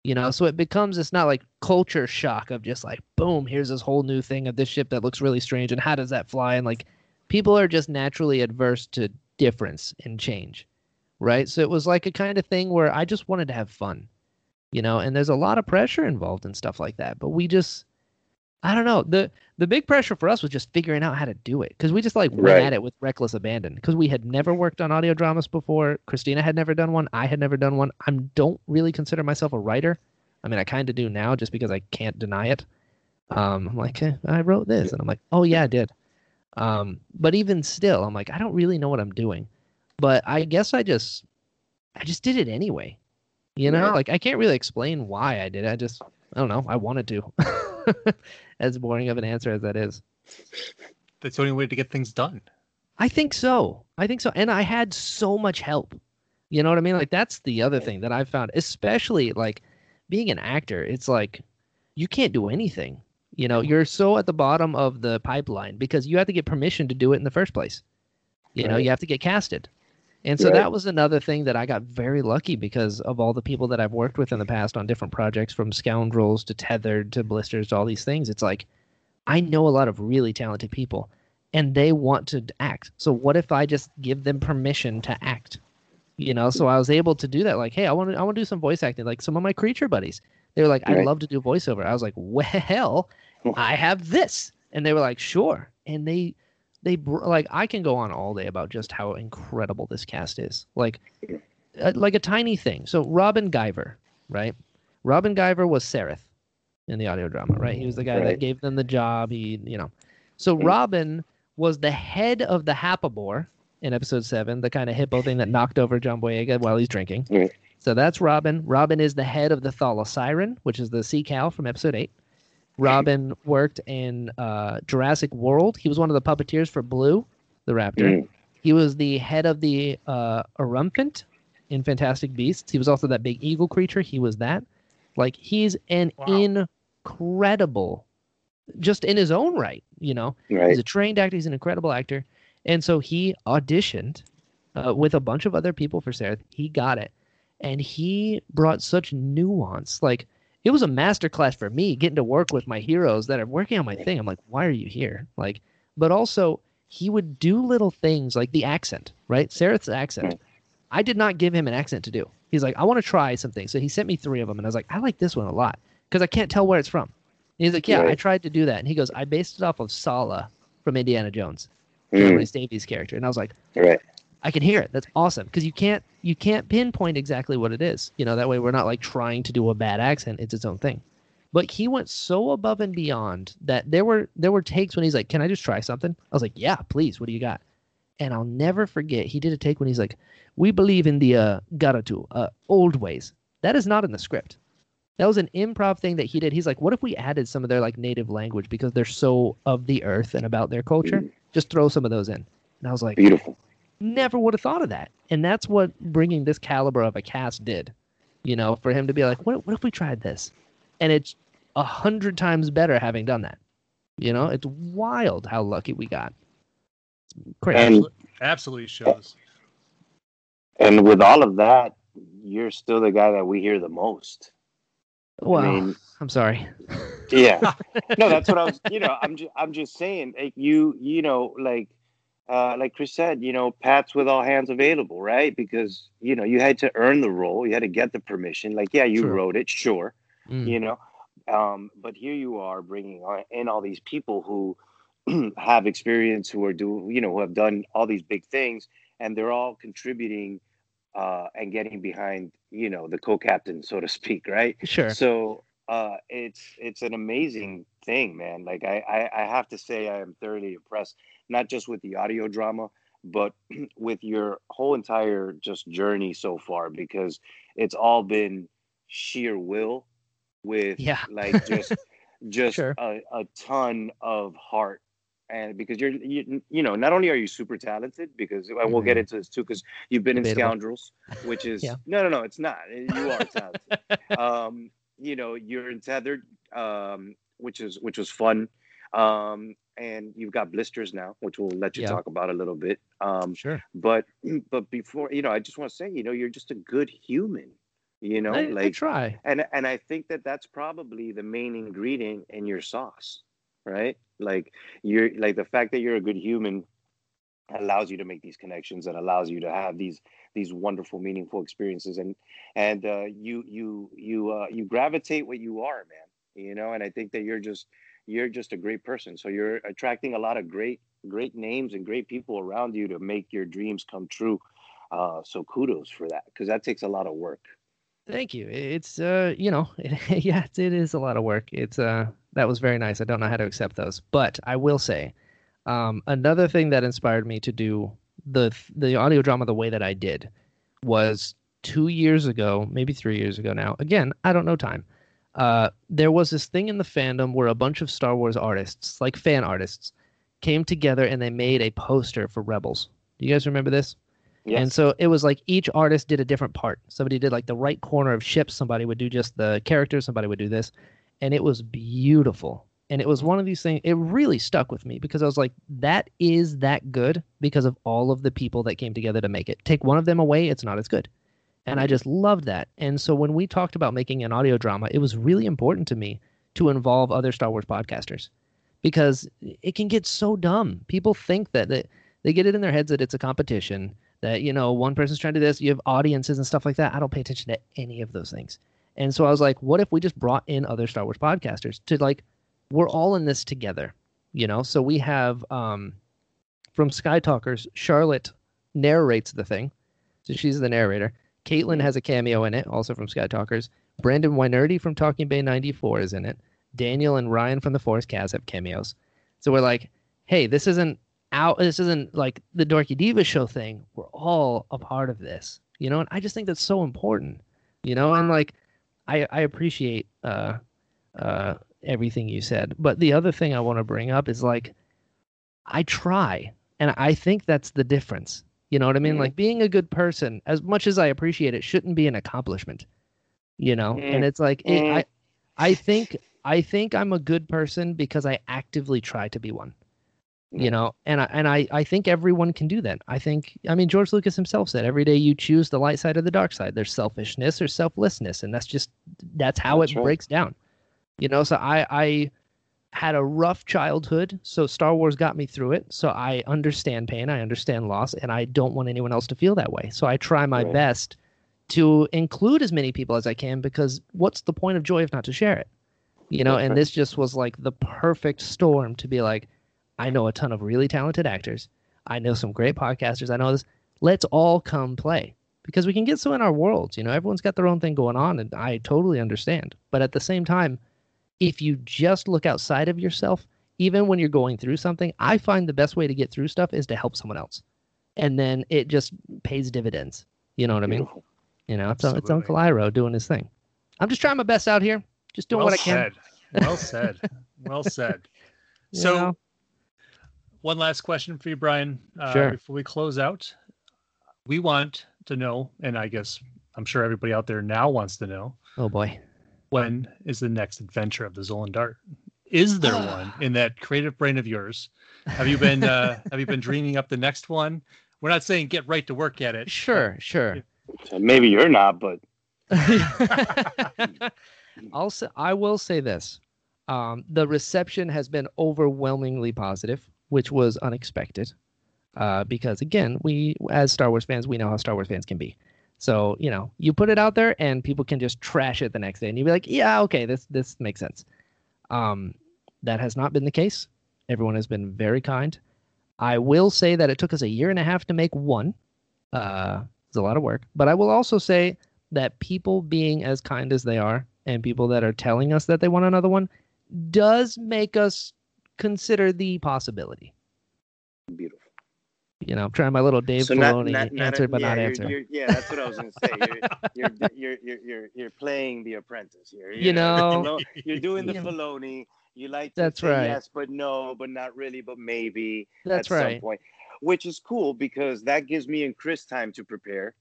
You know, so it becomes it's not like culture shock of just like, boom, here's this whole new thing of this ship that looks really strange and how does that fly? And like people are just naturally adverse to difference and change. Right. So it was like a kind of thing where I just wanted to have fun. You know, and there's a lot of pressure involved in stuff like that. But we just I don't know. The the big pressure for us was just figuring out how to do it because we just like went Right. at it with reckless abandon because we had never worked on audio dramas before. Christina had never done one. I had never done one. I don't really consider myself a writer. I mean, I kind of do now just because I can't deny it. Um, I'm like, eh, I wrote this, and I'm like, oh yeah, I did. Um, but even still, I'm like, I don't really know what I'm doing. But I guess I just, I just did it anyway. You know, Right. like I can't really explain why I did it. I just, I don't know. I wanted to. as boring of an answer as that is. That's the only way to get things done. I think so. I think so. And I had so much help. You know what I mean? Like that's the other thing that I found, especially like being an actor, it's like you can't do anything. You know, you're so at the bottom of the pipeline because you have to get permission to do it in the first place. You know, you have to get casted. And so Right. that was another thing that I got very lucky because of all the people that I've worked with in the past on different projects from Scoundrels to Tethered to Blisters to all these things. It's like I know a lot of really talented people and they want to act. So what if I just give them permission to act? You know, so I was able to do that. Like, hey, I want to, I want to do some voice acting. Like some of my creature buddies, they were like, I'd love to do voiceover. I was like, well, I have this, and they were like, sure. And they, they br- like, I can go on all day about just how incredible this cast is. Like, uh, like a tiny thing. So Robin Guiver, right? Robin Guiver was Sereth in the audio drama, right? He was the guy that gave them the job. He, you know, so. Robin was the head of the Happabore in episode seven, the kind of hippo thing that knocked over John Boyega while he's drinking. Mm. So that's Robin. Robin is the head of the Thala Siren, which is the sea cow from episode eight. Robin worked in uh, Jurassic World. He was one of the puppeteers for Blue, the raptor. Mm. He was the head of the uh, Erumpent in Fantastic Beasts. He was also that big eagle creature. He was that. Like he's an Wow. incredible, just in his own right. You know, Right. He's a trained actor. He's an incredible actor. And so he auditioned uh, with a bunch of other people for Sarah. He got it. And he brought such nuance. Like, it was a masterclass for me getting to work with my heroes that are working on my thing. I'm like, why are you here? Like, but also, he would do little things like the accent, right? Sarah's accent. I did not give him an accent to do. He's like, I want to try something. So he sent me three of them. And I was like, I like this one a lot because I can't tell where it's from. And he's like, Yeah, I tried to do that. And he goes, I based it off of Sallah from Indiana Jones, Mm. Davies' character. And I was like, Right. I can hear it. That's awesome because you can't you can't pinpoint exactly what it is. You know that way we're not like trying to do a bad accent. It's its own thing. But he went so above and beyond that there were there were takes when he's like, "Can I just try something?" I was like, "Yeah, please. What do you got?" And I'll never forget. He did a take when he's like, "We believe in the uh, Garatu, uh, old ways." That is not in the script. That was an improv thing that he did. He's like, "What if we added some of their like native language because they're so of the earth and about their culture? Just throw some of those in." And I was like, Beautiful. Never would have thought of that. And that's what bringing this caliber of a cast did. You know, for him to be like, what, what if we tried this? And it's a hundred times better having done that. You know, it's wild how lucky we got. It's crazy. And Absolutely shows. and with all of that, you're still the guy that we hear the most. Wow. mean, I'm sorry. yeah no that's what i was you know i'm just i'm just saying like you you know like uh like chris said you know pats with all hands available right because you know you had to earn the role you had to get the permission like yeah you True. wrote it sure Mm. you know um but here you are bringing in all these people who have experience who are do you know who have done all these big things and they're all contributing uh and getting behind you know the co-captain so to speak right Sure. so uh, it's it's an amazing thing, man. Like I, I I have to say I am thoroughly impressed, not just with the audio drama, but with your whole entire just journey so far, because it's all been sheer will, with Yeah. like just just Sure. a, a ton of heart. And because you're, you, you know, not only are you super talented, because and we'll get Mhm. into this too, because you've been in Debatable. Scoundrels, which is Yeah. no, no, no, it's not. You are talented um, you know, you're in tethered, um, which is which was fun. Um, and you've got blisters now, which we'll let you Yeah. talk about a little bit. Um, Sure. but but before, you know, I just want to say, you know, you're just a good human. You know, I, I like try. and and I think that that's probably the main ingredient in your sauce, right? Like you're like the fact that you're a good human allows you to make these connections and allows you to have these these wonderful meaningful experiences and and uh, you you you uh, you gravitate what you are man you know and i think that you're just you're just a great person so you're attracting a lot of great great names and great people around you to make your dreams come true uh, so kudos for that because that takes a lot of work Thank you. It's uh, you know, it, yeah, it, is a lot of work. It's uh, that was very nice. I don't know how to accept those, but I will say, um, another thing that inspired me to do the the audio drama the way that I did was two years ago, maybe three years ago now. Again, I don't know time. Uh, there was this thing in the fandom where a bunch of Star Wars artists, like fan artists, came together and they made a poster for Rebels. Do you guys remember this? yes And so it was like each artist did a different part. Somebody did like the right corner of ships, somebody would do just the characters, somebody would do this. And it was beautiful. And it was one of these things, it really stuck with me because I was like, that is that good because of all of the people that came together to make it. Take one of them away, it's not as good. And I just loved that. And so when we talked about making an audio drama, it was really important to me to involve other Star Wars podcasters because it can get so dumb. People think that they, they get it in their heads that it's a competition that you know one person's trying to do this you have audiences and stuff like that. I don't pay attention to any of those things. And so i was like what if we just brought in other star wars podcasters to like we're all in this together you know? So we have um from sky talkers charlotte narrates the thing. So she's the narrator caitlin has a cameo in it also from sky talkers. Brandon Winerdy from talking bay 94 is in it. Daniel and ryan from the forest cast have cameos. So we're like hey this isn't out this isn't like the dorky diva show thing. We're all a part of this you know? And i just think that's so important you know? And like i i appreciate uh uh everything you said. But the other thing i want to bring up is like i try and i think that's the difference you know what i mean Mhm. like being a good person as much as i appreciate it shouldn't be an accomplishment you know and Mm. it's like it, Mm. i i think i think i'm a good person because i actively try to be one you know and I, and I I think everyone can do that. I think I mean George Lucas himself said every day you choose the light side or the dark side. There's selfishness or selflessness and that's just that's how That's it right. breaks down. You know, so I I had a rough childhood, so Star Wars got me through it. So I understand pain, I understand loss, and I don't want anyone else to feel that way. So I try my Right. best to include as many people as I can because what's the point of joy if not to share it? You know, That's and right. this just was like the perfect storm to be like, I know a ton of really talented actors. I know some great podcasters. I know this. Let's all come play because we can get so in our worlds. You know, everyone's got their own thing going on, and I totally understand. But at the same time, if you just look outside of yourself, even when you're going through something, I find the best way to get through stuff is to help someone else, and then it just pays dividends. You know what I mean? You know, it's, it's Uncle Iroh doing his thing. I'm just trying my best out here, just doing well what I can. said. Well said. well said. you So, know? one last question for you, Brian. Uh, Sure. Before we close out, we want to know, and I guess I'm sure everybody out there now wants to know, oh boy. When is the next adventure of the Zolan Dart? Is there one in that creative brain of yours? Have you been uh, Have you been dreaming up the next one? We're not saying get right to work at it. Sure, sure. So maybe you're not, but I'll say I will say this. Um, the reception has been overwhelmingly positive, which was unexpected. Uh, because again, we as Star Wars fans, we know how Star Wars fans can be. So you know, you put it out there, and people can just trash it the next day, and you'll be like, "Yeah, okay, this this makes sense." Um, that has not been the case. Everyone has been very kind. I will say that it took us a year and a half to make one. Uh, it's a lot of work, but I will also say that people being as kind as they are, and people that are telling us that they want another one, does make us consider the possibility. Beautiful. You know, I'm trying my little Dave So not, Filoni not, not answer, but yeah, not you're, answer. You're, yeah, that's what I was gonna say. You're, you're, you're, you're, you're, playing the apprentice here. You know- you're doing the. Filoni. You like to That's say right. yes, but no, but not really, but maybe. That's at some point, which is cool because that gives me and Chris time to prepare,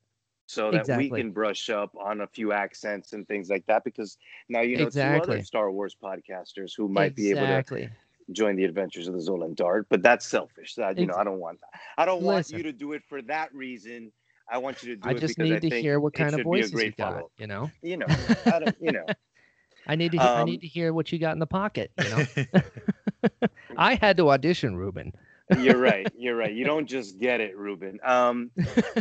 so that Exactly. we can brush up on a few accents and things like that. Because now you know two other Star Wars podcasters who might be able to exactly. Join the adventures of the Zolan Dart, but that's selfish. That you know, I don't want that. I don't want you to do it for that reason. I want you to do I it just need I to hear what kind of voices you got. follow. You know, You know, I don't, you know. I need to. Hear, I Um, need to hear what you got in the pocket. You know, I had to audition Ruben. You're right. You're right. You don't just get it, Ruben. Um,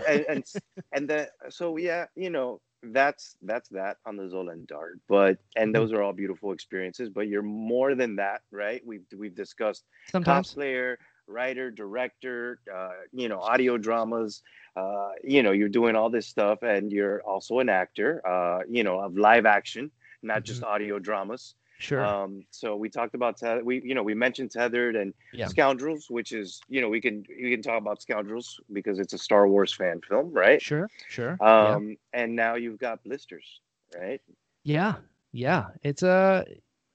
and and and the so yeah, you know, that's that's that on the Zolan Dart. But Mm-hmm. and those are all beautiful experiences. But you're more than that, right? We've we've discussed Sometimes. cosplayer, writer, director, uh, you know, audio dramas. Uh, you know, you're doing all this stuff, and you're also an actor. Uh, you know, of live action, not just audio dramas. Sure. Um, so we talked about Teth- we, you know, we mentioned Tethered and Yeah. Scoundrels, which is, you know, we can we can talk about Scoundrels because it's a Star Wars fan film, right? sure. Sure. yeah. Um, and now you've got Blisters, right? Yeah, yeah. It's a.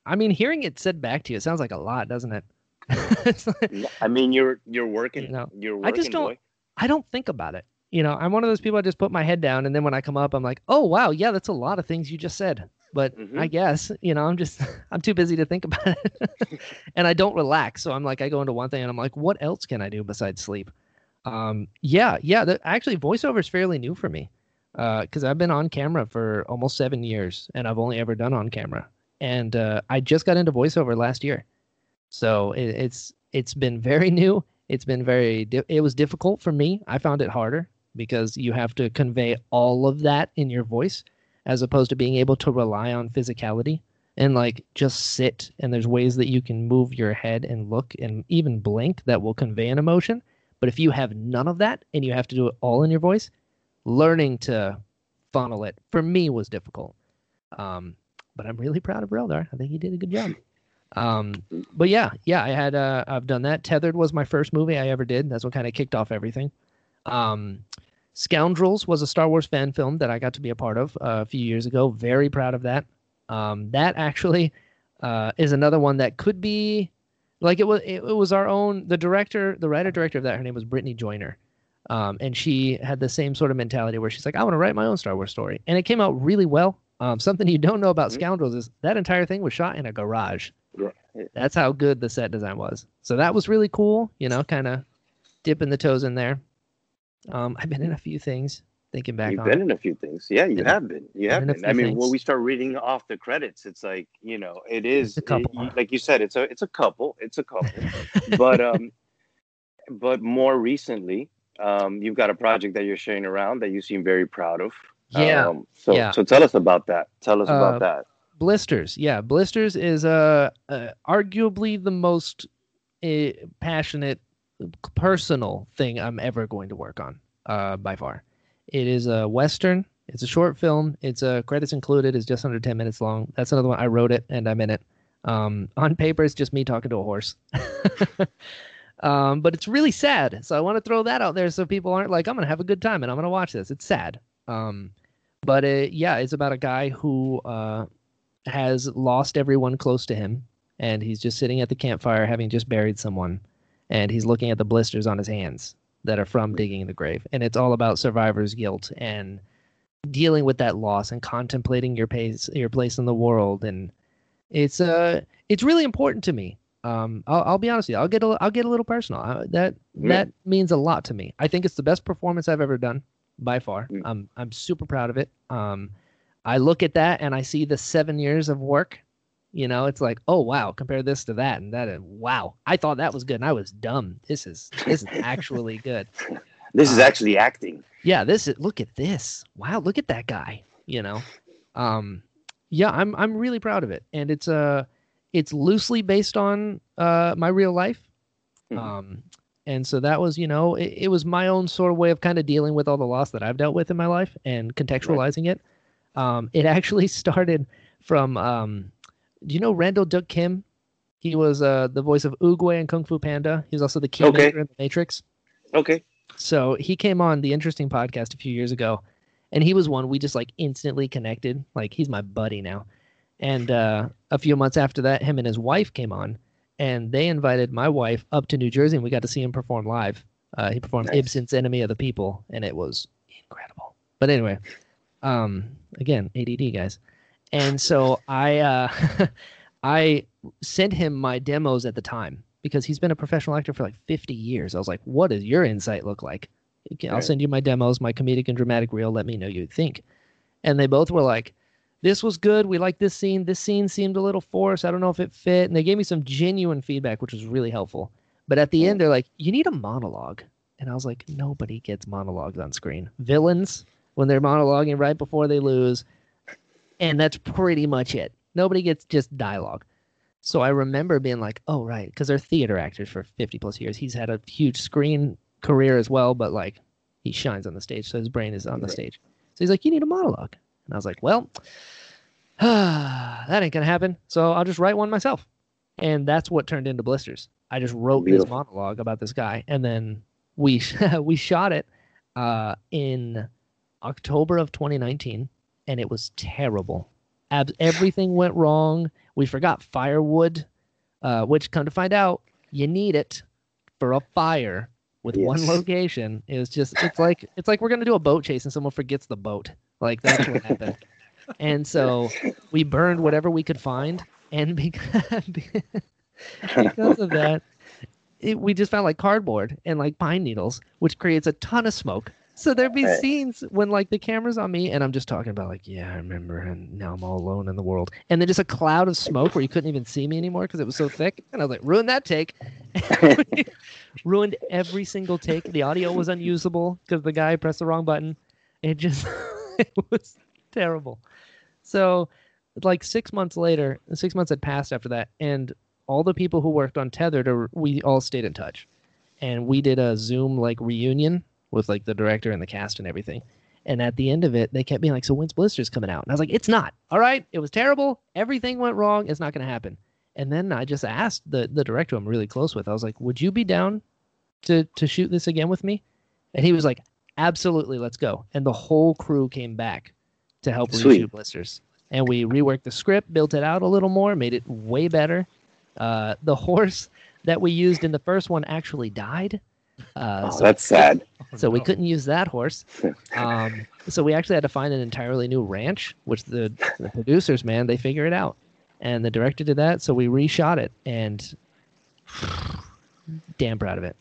I mean, hearing it said back to you, it sounds like a lot, doesn't it? like, I mean, you're you're working, You know, you're working, I just don't- boy. I don't think about it. You know, I'm one of those people. I just put my head down, and then when I come up, I'm like, "Oh wow, yeah, that's a lot of things you just said." But Mhm. I guess you know, I'm just I'm too busy to think about it, and I don't relax. So I'm like, I go into one thing, and I'm like, "What else can I do besides sleep?" Um, yeah, yeah. The, actually, voiceover is fairly new for me because I've been on camera for almost seven years, and I've only ever done on camera. And uh, I just got into voiceover last year, so it, it's it's been very new. It's been very. Di- it was difficult for me. I found it harder because you have to convey all of that in your voice, as opposed to being able to rely on physicality and like just sit. And there's ways that you can move your head and look and even blink that will convey an emotion. But if you have none of that and you have to do it all in your voice, learning to funnel it for me was difficult. Um, but I'm really proud of Reldar. I think he did a good job. Um, but yeah, yeah, I had uh, I've done that. Tethered was my first movie I ever did. That's what kind of kicked off everything. Um, Scoundrels was a Star Wars fan film that I got to be a part of uh, a few years ago. Very proud of that. Um, that actually uh, is another one that could be like it was. It, it was our own. The director, the writer director of that, her name was Brittany Joyner. Um, and she had the same sort of mentality where she's like, I want to write my own Star Wars story. And it came out really well. Um, something you don't know about Mhm. Scoundrels is that entire thing was shot in a garage. That's how good the set design was. So that was really cool, you know, kind of dipping the toes in there. Um, I've been in a few things, thinking back You've been it. in a few things. Yeah, you have been. You have been. I mean, when we start reading off the credits, it's like you know, it is a couple. it- like you said, it's a it's a couple, it's a couple. but um, but more recently, um, you've got a project that you're sharing around that you seem very proud of. Yeah. Um, so yeah. so tell us about that. Tell us Uh, about that. Blisters, yeah, Blisters is uh, uh arguably the most uh, passionate, personal thing I'm ever going to work on, uh, by far. It is a western. It's a short film. It's uh, credits included. It's just under ten minutes long. That's another one. I wrote it and I'm in it. Um, on paper, it's just me talking to a horse. um, but it's really sad. So I want to throw that out there so people aren't like, I'm gonna have a good time and I'm gonna watch this. It's sad. Um, but uh, yeah, it's about a guy who uh, has lost everyone close to him, and he's just sitting at the campfire having just buried someone, and he's looking at the blisters on his hands that are from digging in the grave, and it's all about survivor's guilt and dealing with that loss and contemplating your place your place in the world, and it's uh it's really important to me. Um, I'll, I'll be honest with you. I'll get a I'll get a little personal. I, that Yeah. that means a lot to me. I think it's the best performance I've ever done by far. Mm. I'm I'm super proud of it. Um, I look at that and I see the seven years of work. You know, it's like, oh wow, compare this to that and that. And wow, I thought that was good and I was dumb. This is this is actually good. This is Uh, actually acting. Yeah, this is look at this. Wow, look at that guy. You know, um, yeah, I'm I'm really proud of it, and it's uh it's loosely based on uh my real life. Mhm. Um, and so that was, you know, it, it was my own sort of way of kind of dealing with all the loss that I've dealt with in my life and contextualizing it. Um, it actually started from, um, do you know Randall Duk Kim? He was uh, the voice of Oogway in Kung Fu Panda. He was also the key Okay. in The Matrix. Okay. So he came on the interesting podcast a few years ago, and he was one we just like instantly connected. Like he's my buddy now. And uh, a few months after that, him and his wife came on, and they invited my wife up to New Jersey, and we got to see him perform live. Uh, he performed Nice. Ibsen's "Enemy of the People," and it was incredible. But anyway, um, again, ADD guys, and so I uh, I sent him my demos at the time because he's been a professional actor for like 50 years. I was like, what does your insight look like? I'll Right. send you my demos, my comedic and dramatic reel. Let me know you think. And they both were like, this was good. We like this scene. This scene seemed a little forced. I don't know if it fit. And they gave me some genuine feedback, which was really helpful. But at the end, they're like, you need a monologue. And I was like, nobody gets monologues on screen. Villains, when they're monologuing right before they lose. And that's pretty much it. Nobody gets just dialogue. So I remember being like, oh, right. Because they're theater actors for 50 plus years. He's had a huge screen career as well, but like he shines on the stage. So his brain is on the Right. stage. So he's like, you need a monologue. And I was like, well, that ain't going to happen. So I'll just write one myself. And that's what turned into Blisters. I just wrote this monologue about this guy. And then we, we shot it uh, in October of 2019. And it was terrible. Ab- everything went wrong. We forgot firewood, uh, which come to find out, you need it for a fire with one location. It was just it's like it's like we're gonna do a boat chase and someone forgets the boat. Like that's what happened. And so we burned whatever we could find, and because because of that, it, we just found like cardboard and like pine needles, which creates a ton of smoke. So there'd be Right. scenes when like the camera's on me and I'm just talking about like, yeah, I remember, and now I'm all alone in the world, and then just a cloud of smoke where you couldn't even see me anymore because it was so thick, and I was like, ruin that take, ruined every single take. The audio was unusable because the guy pressed the wrong button. It just it was terrible. So, like six months later, six months had passed after that, and all the people who worked on Tethered, are, we all stayed in touch, and we did a Zoom like reunion with like the director and the cast and everything. And at the end of it, they kept being like, "So when's Blisters coming out?" And I was like, "It's not. All right, it was terrible. Everything went wrong. It's not going to happen." And then I just asked the the director I'm really close with. I was like, "Would you be down to to shoot this again with me?" And he was like, "Absolutely, let's go." And the whole crew came back to help Sweet. reshoot Blisters. And we reworked the script, built it out a little more, made it way better. Uh, the horse that we used in the first one actually died. Uh, Oh, so that's sad. so we couldn't use that horse. Um, so we actually had to find an entirely new ranch, which the, the producers, man, they figure it out. And the director did that, so we reshot it, and damn proud of it.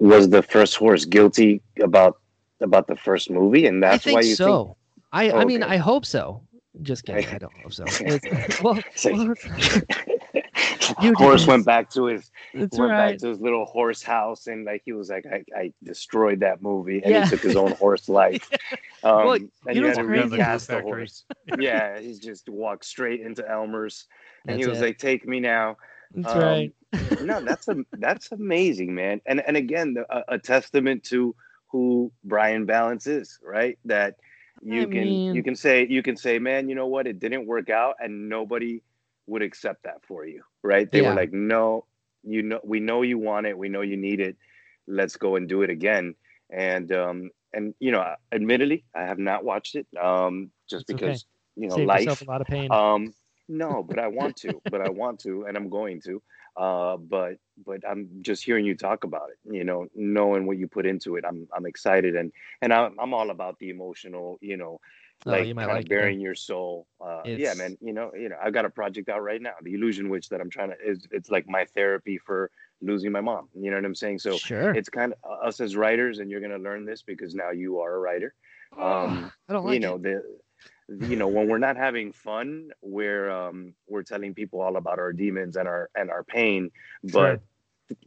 Was the first horse guilty about about the first movie, and that's I think why you so. I, I mean, Okay. I hope so. Just kidding. I don't hope so. It's, well, well, You horse went back to his that's went right. back to his little horse house, and like he was like, I, I destroyed that movie, and Yeah. he took his own horse life. Um, Well, and you you, know had to recast the horse. yeah, he just walked straight into Elmer's, and he was it. like, "Take me now." That's Um, right. no, that's a that's amazing, man. And and again, the, a, a testament to who Brian Ballance is, right? That you I can mean- you can say you can say, man, you know what? It didn't work out, and nobody would accept that for you, right? They Yeah. were like, no, you know, we know you want it, we know you need it. Let's go and do it again. And um and you know, admittedly, I have not watched it, um, just okay. because you know Save life. a lot of pain. Um, no, but I want to, but I want to, and I'm going to. Uh, but but I'm just hearing you talk about it. You know, knowing what you put into it, I'm I'm excited, and and I'm I'm all about the emotional. You know, Oh, like you kind like of it bearing your soul. Uh, yeah, man. You know, you know, I've got a project out right now, the Illusion Witch, that I'm trying to. Is it's like my therapy for losing my mom. You know what I'm saying? So sure. it's kind of us as writers, and you're gonna learn this because now you are a writer. Um, I don't like you know it. the you know when we're not having fun we're um we're telling people all about our demons and our and our pain but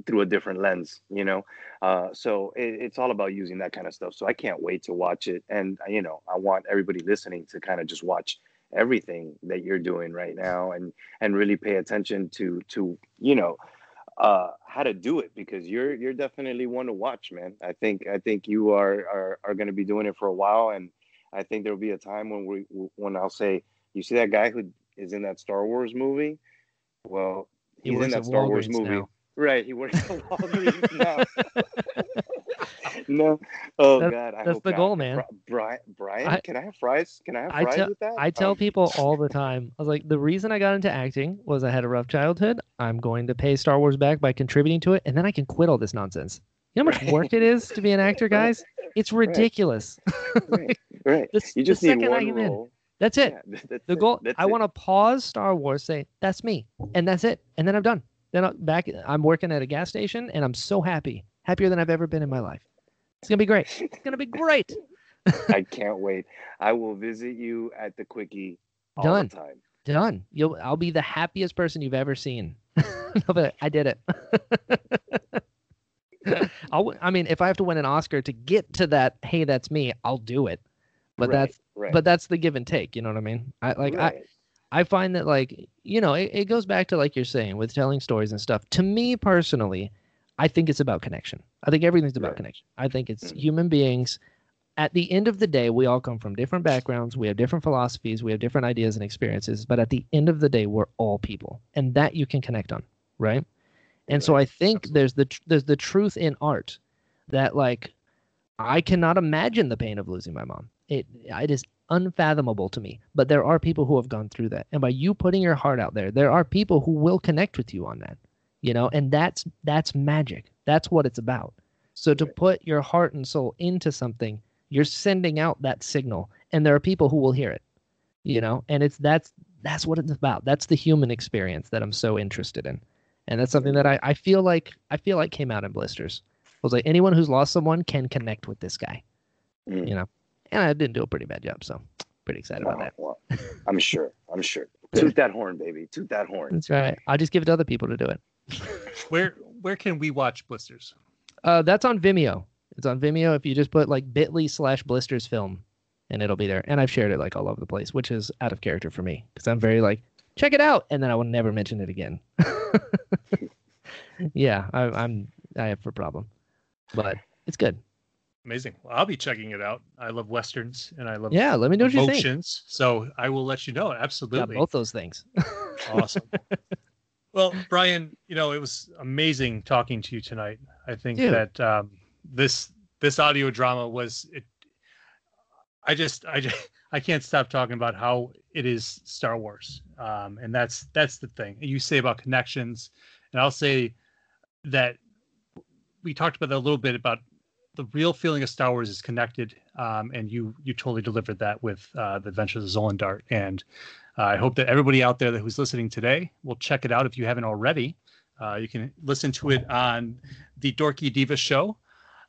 through a different lens you know? Uh so it, it's all about using that kind of stuff. So i can't wait to watch it. And you know i want everybody listening to kind of just watch everything that you're doing right now and and really pay attention to to you know uh how to do it because you're you're definitely one to watch man. I think i think you are are, are going to be doing it for a while and i think there'll be a time when we when i'll say you see that guy who is in that star wars movie well He he's in that at star wars movie now. right he works at walgreens now no oh god I that's hope the goal, man. Bri- brian brian I- can i have fries can i have I fries tell- with that I tell Um, people all the time. I was like, the reason I got into acting was I had a rough childhood. I'm going to pay Star Wars back by contributing to it, and then I can quit all this nonsense. You know how much Right. work it is to be an actor, guys? It's ridiculous. right, right. The, you just need one am in, that's it. Yeah, that's The goal. I want to pause Star Wars, say that's me, and that's it, and then I'm done. Then I'm back. I'm working at a gas station, and I'm so happy, happier than I've ever been in my life. It's gonna be great. It's gonna be great. I can't wait. I will visit you at the quickie all Done. the time. Done. You'll. I'll be the happiest person you've ever seen. Like, I did it. I'll, I mean, if I have to win an Oscar to get to that, hey, that's me, I'll do it. But Right, that's right. but that's the give and take. You know what I mean? I like I, right. I find that like you know it, it goes back to like you're saying with telling stories and stuff. To me personally, I think it's about connection. I think everything's about connection. I think it's Mhm. human beings. At the end of the day, we all come from different backgrounds. We have different philosophies. We have different ideas and experiences. But at the end of the day, we're all people, and that you can connect on, right? And so I think there's the tr- there's the truth in art that like I cannot imagine the pain of losing my mom. It it is unfathomable to me. But there are people who have gone through that. And by you putting your heart out there, there are people who will connect with you on that. You know, and that's that's magic. That's what it's about. So to put your heart and soul into something, you're sending out that signal and there are people who will hear it. You know, and it's that's that's what it's about. That's the human experience that I'm so interested in. And that's something that I, I feel like I feel like came out in blisters. I was like anyone who's lost someone can connect with this guy Mm. you know. And I didn't do a pretty bad job, so pretty excited about that. Well, well, I'm sure. I'm sure. Toot that horn, baby. Toot that horn. That's right. I'll just give it to other people to do it. Where where can we watch blisters? Uh, that's on Vimeo. It's on Vimeo. If you just put like Bitly slash Blisters Film, and it'll be there. And I've shared it like all over the place, which is out of character for me because I'm very like check it out, and then I will never mention it again. yeah, I, I'm I have a problem, but it's good. Amazing. Well, I'll be checking it out. I love westerns and I love Yeah, let me know what you think. emotions. So I will let you know. Yeah, Absolutely. both those things. awesome. well, Brian, you know, it was amazing talking to you tonight. I think Dude. that um, this this audio drama was it. I just I just I can't stop talking about how it is Star Wars, um, and that's that's the thing. You say about connections, and I'll say that we talked about that a little bit about the real feeling of Star Wars is connected, um, and you you totally delivered that with uh, the Adventures of Zolan Dart. And uh, I hope that everybody out there that who's listening today will check it out if you haven't already. Uh, you can listen to it on the Dorky Diva show,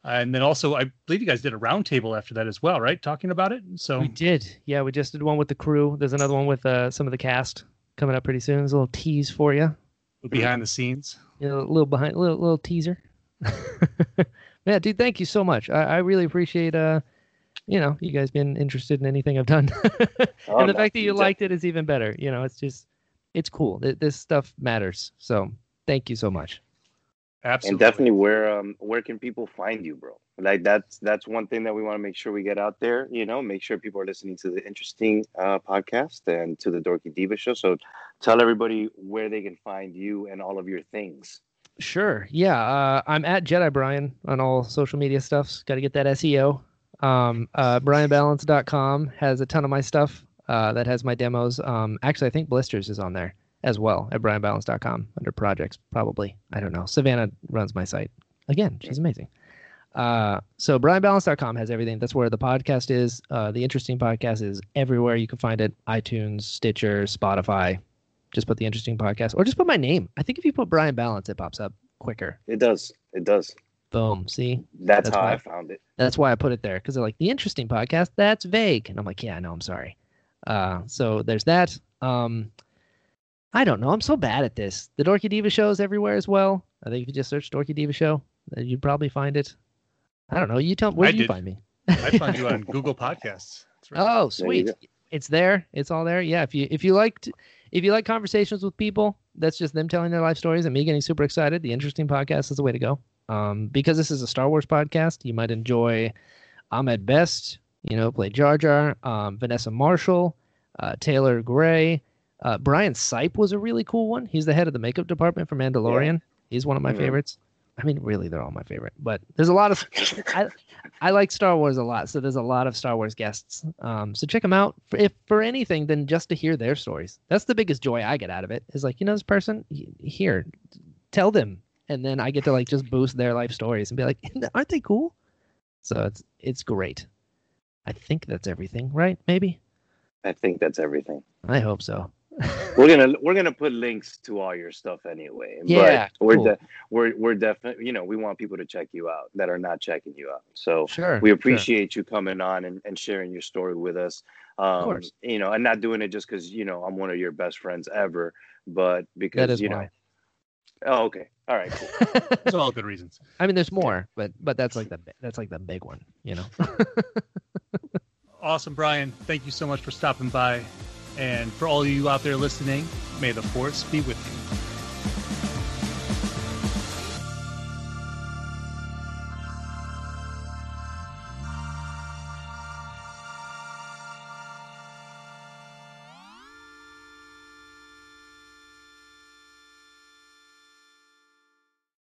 and then also I believe you guys did a roundtable after that as well, right? Talking about it. So We did. Yeah, we just did one with the crew. There's another one with uh, some of the cast coming up pretty soon. There's a little tease for you. behind the scenes. You know, a little behind, little little teaser. yeah, dude, thank you so much. I, I really appreciate uh, you know, you guys being interested in anything I've done, Oh, and the no, fact that you def- liked it is even better. You know, it's just, it's cool. This stuff matters. So thank you so much. Absolutely. And definitely, where um where can people find you, bro? Like that's that's one thing that we want to make sure we get out there. You know, make sure people are listening to the interesting uh, podcast and to the Dorky Diva show. So tell everybody where they can find you and all of your things. Sure. Yeah. Uh, I'm at Jedi Brian on all social media stuffs. Got to get that SEO. Um, uh, BrianBallance.com has a ton of my stuff uh, that has my demos. Um, actually, I think Blisters is on there as well at BrianBallance.com under projects, probably. I don't know. Savannah runs my site. Again, she's amazing. Uh, so BrianBallance.com has everything. That's where the podcast is. Uh, the interesting podcast is everywhere. You can find it iTunes, Stitcher, Spotify. Just put the interesting podcast or just put my name. I think if you put Brian Ballance, it pops up quicker. It does. It does. Boom. See, That's, That's how I found it. that's why I put it there because they're like the interesting podcast. That's vague, and I'm like, yeah, I know. I'm sorry. Uh, so there's that. Um, I don't know. I'm so bad at this. The Dorky Diva show is everywhere as well. I think if you just search Dorky Diva show, uh, you'd probably find it. I don't know. You tell. Where I do you find me? I found you on Google Podcasts. Right. Oh, sweet. go. It's there. It's all there. Yeah. If you if you liked if you like conversations with people, that's just them telling their life stories and me getting super excited. The interesting podcast is the way to go. Um, because this is a Star Wars podcast, you might enjoy Ahmed Best, you know, play Jar Jar, um, Vanessa Marshall, uh, Taylor Gray, uh, Brian Sipe was a really cool one. He's the head of the makeup department for Mandalorian. He's one of my Mhm. favorites. I mean, really, they're all my favorite. But there's a lot of I, I like Star Wars a lot, so there's a lot of Star Wars guests. Um, so check them out. For, if for anything, then just to hear their stories. That's the biggest joy I get out of it. Is like, you know, this person here, tell them, and then I get to like just boost their life stories and be like, aren't they cool? So it's it's great. I think that's everything, right? Maybe. I think that's everything. I hope so. We're gonna we're gonna put links to all your stuff anyway. Yeah, but we're cool. de- we're we're definitely you know we want people to check you out that are not checking you out. So Sure. we sure. appreciate you coming on and, and sharing your story with us. Um, course. you know, and not doing it just because you know I'm one of your best friends ever, but because That is you know. Oh, okay. All right. Cool. Those are all good reasons. I mean, there's more, but but that's like the bi- that's like the big one, you know. Awesome, Brian. Thank you so much for stopping by. And for all of you out there listening, may the force be with you.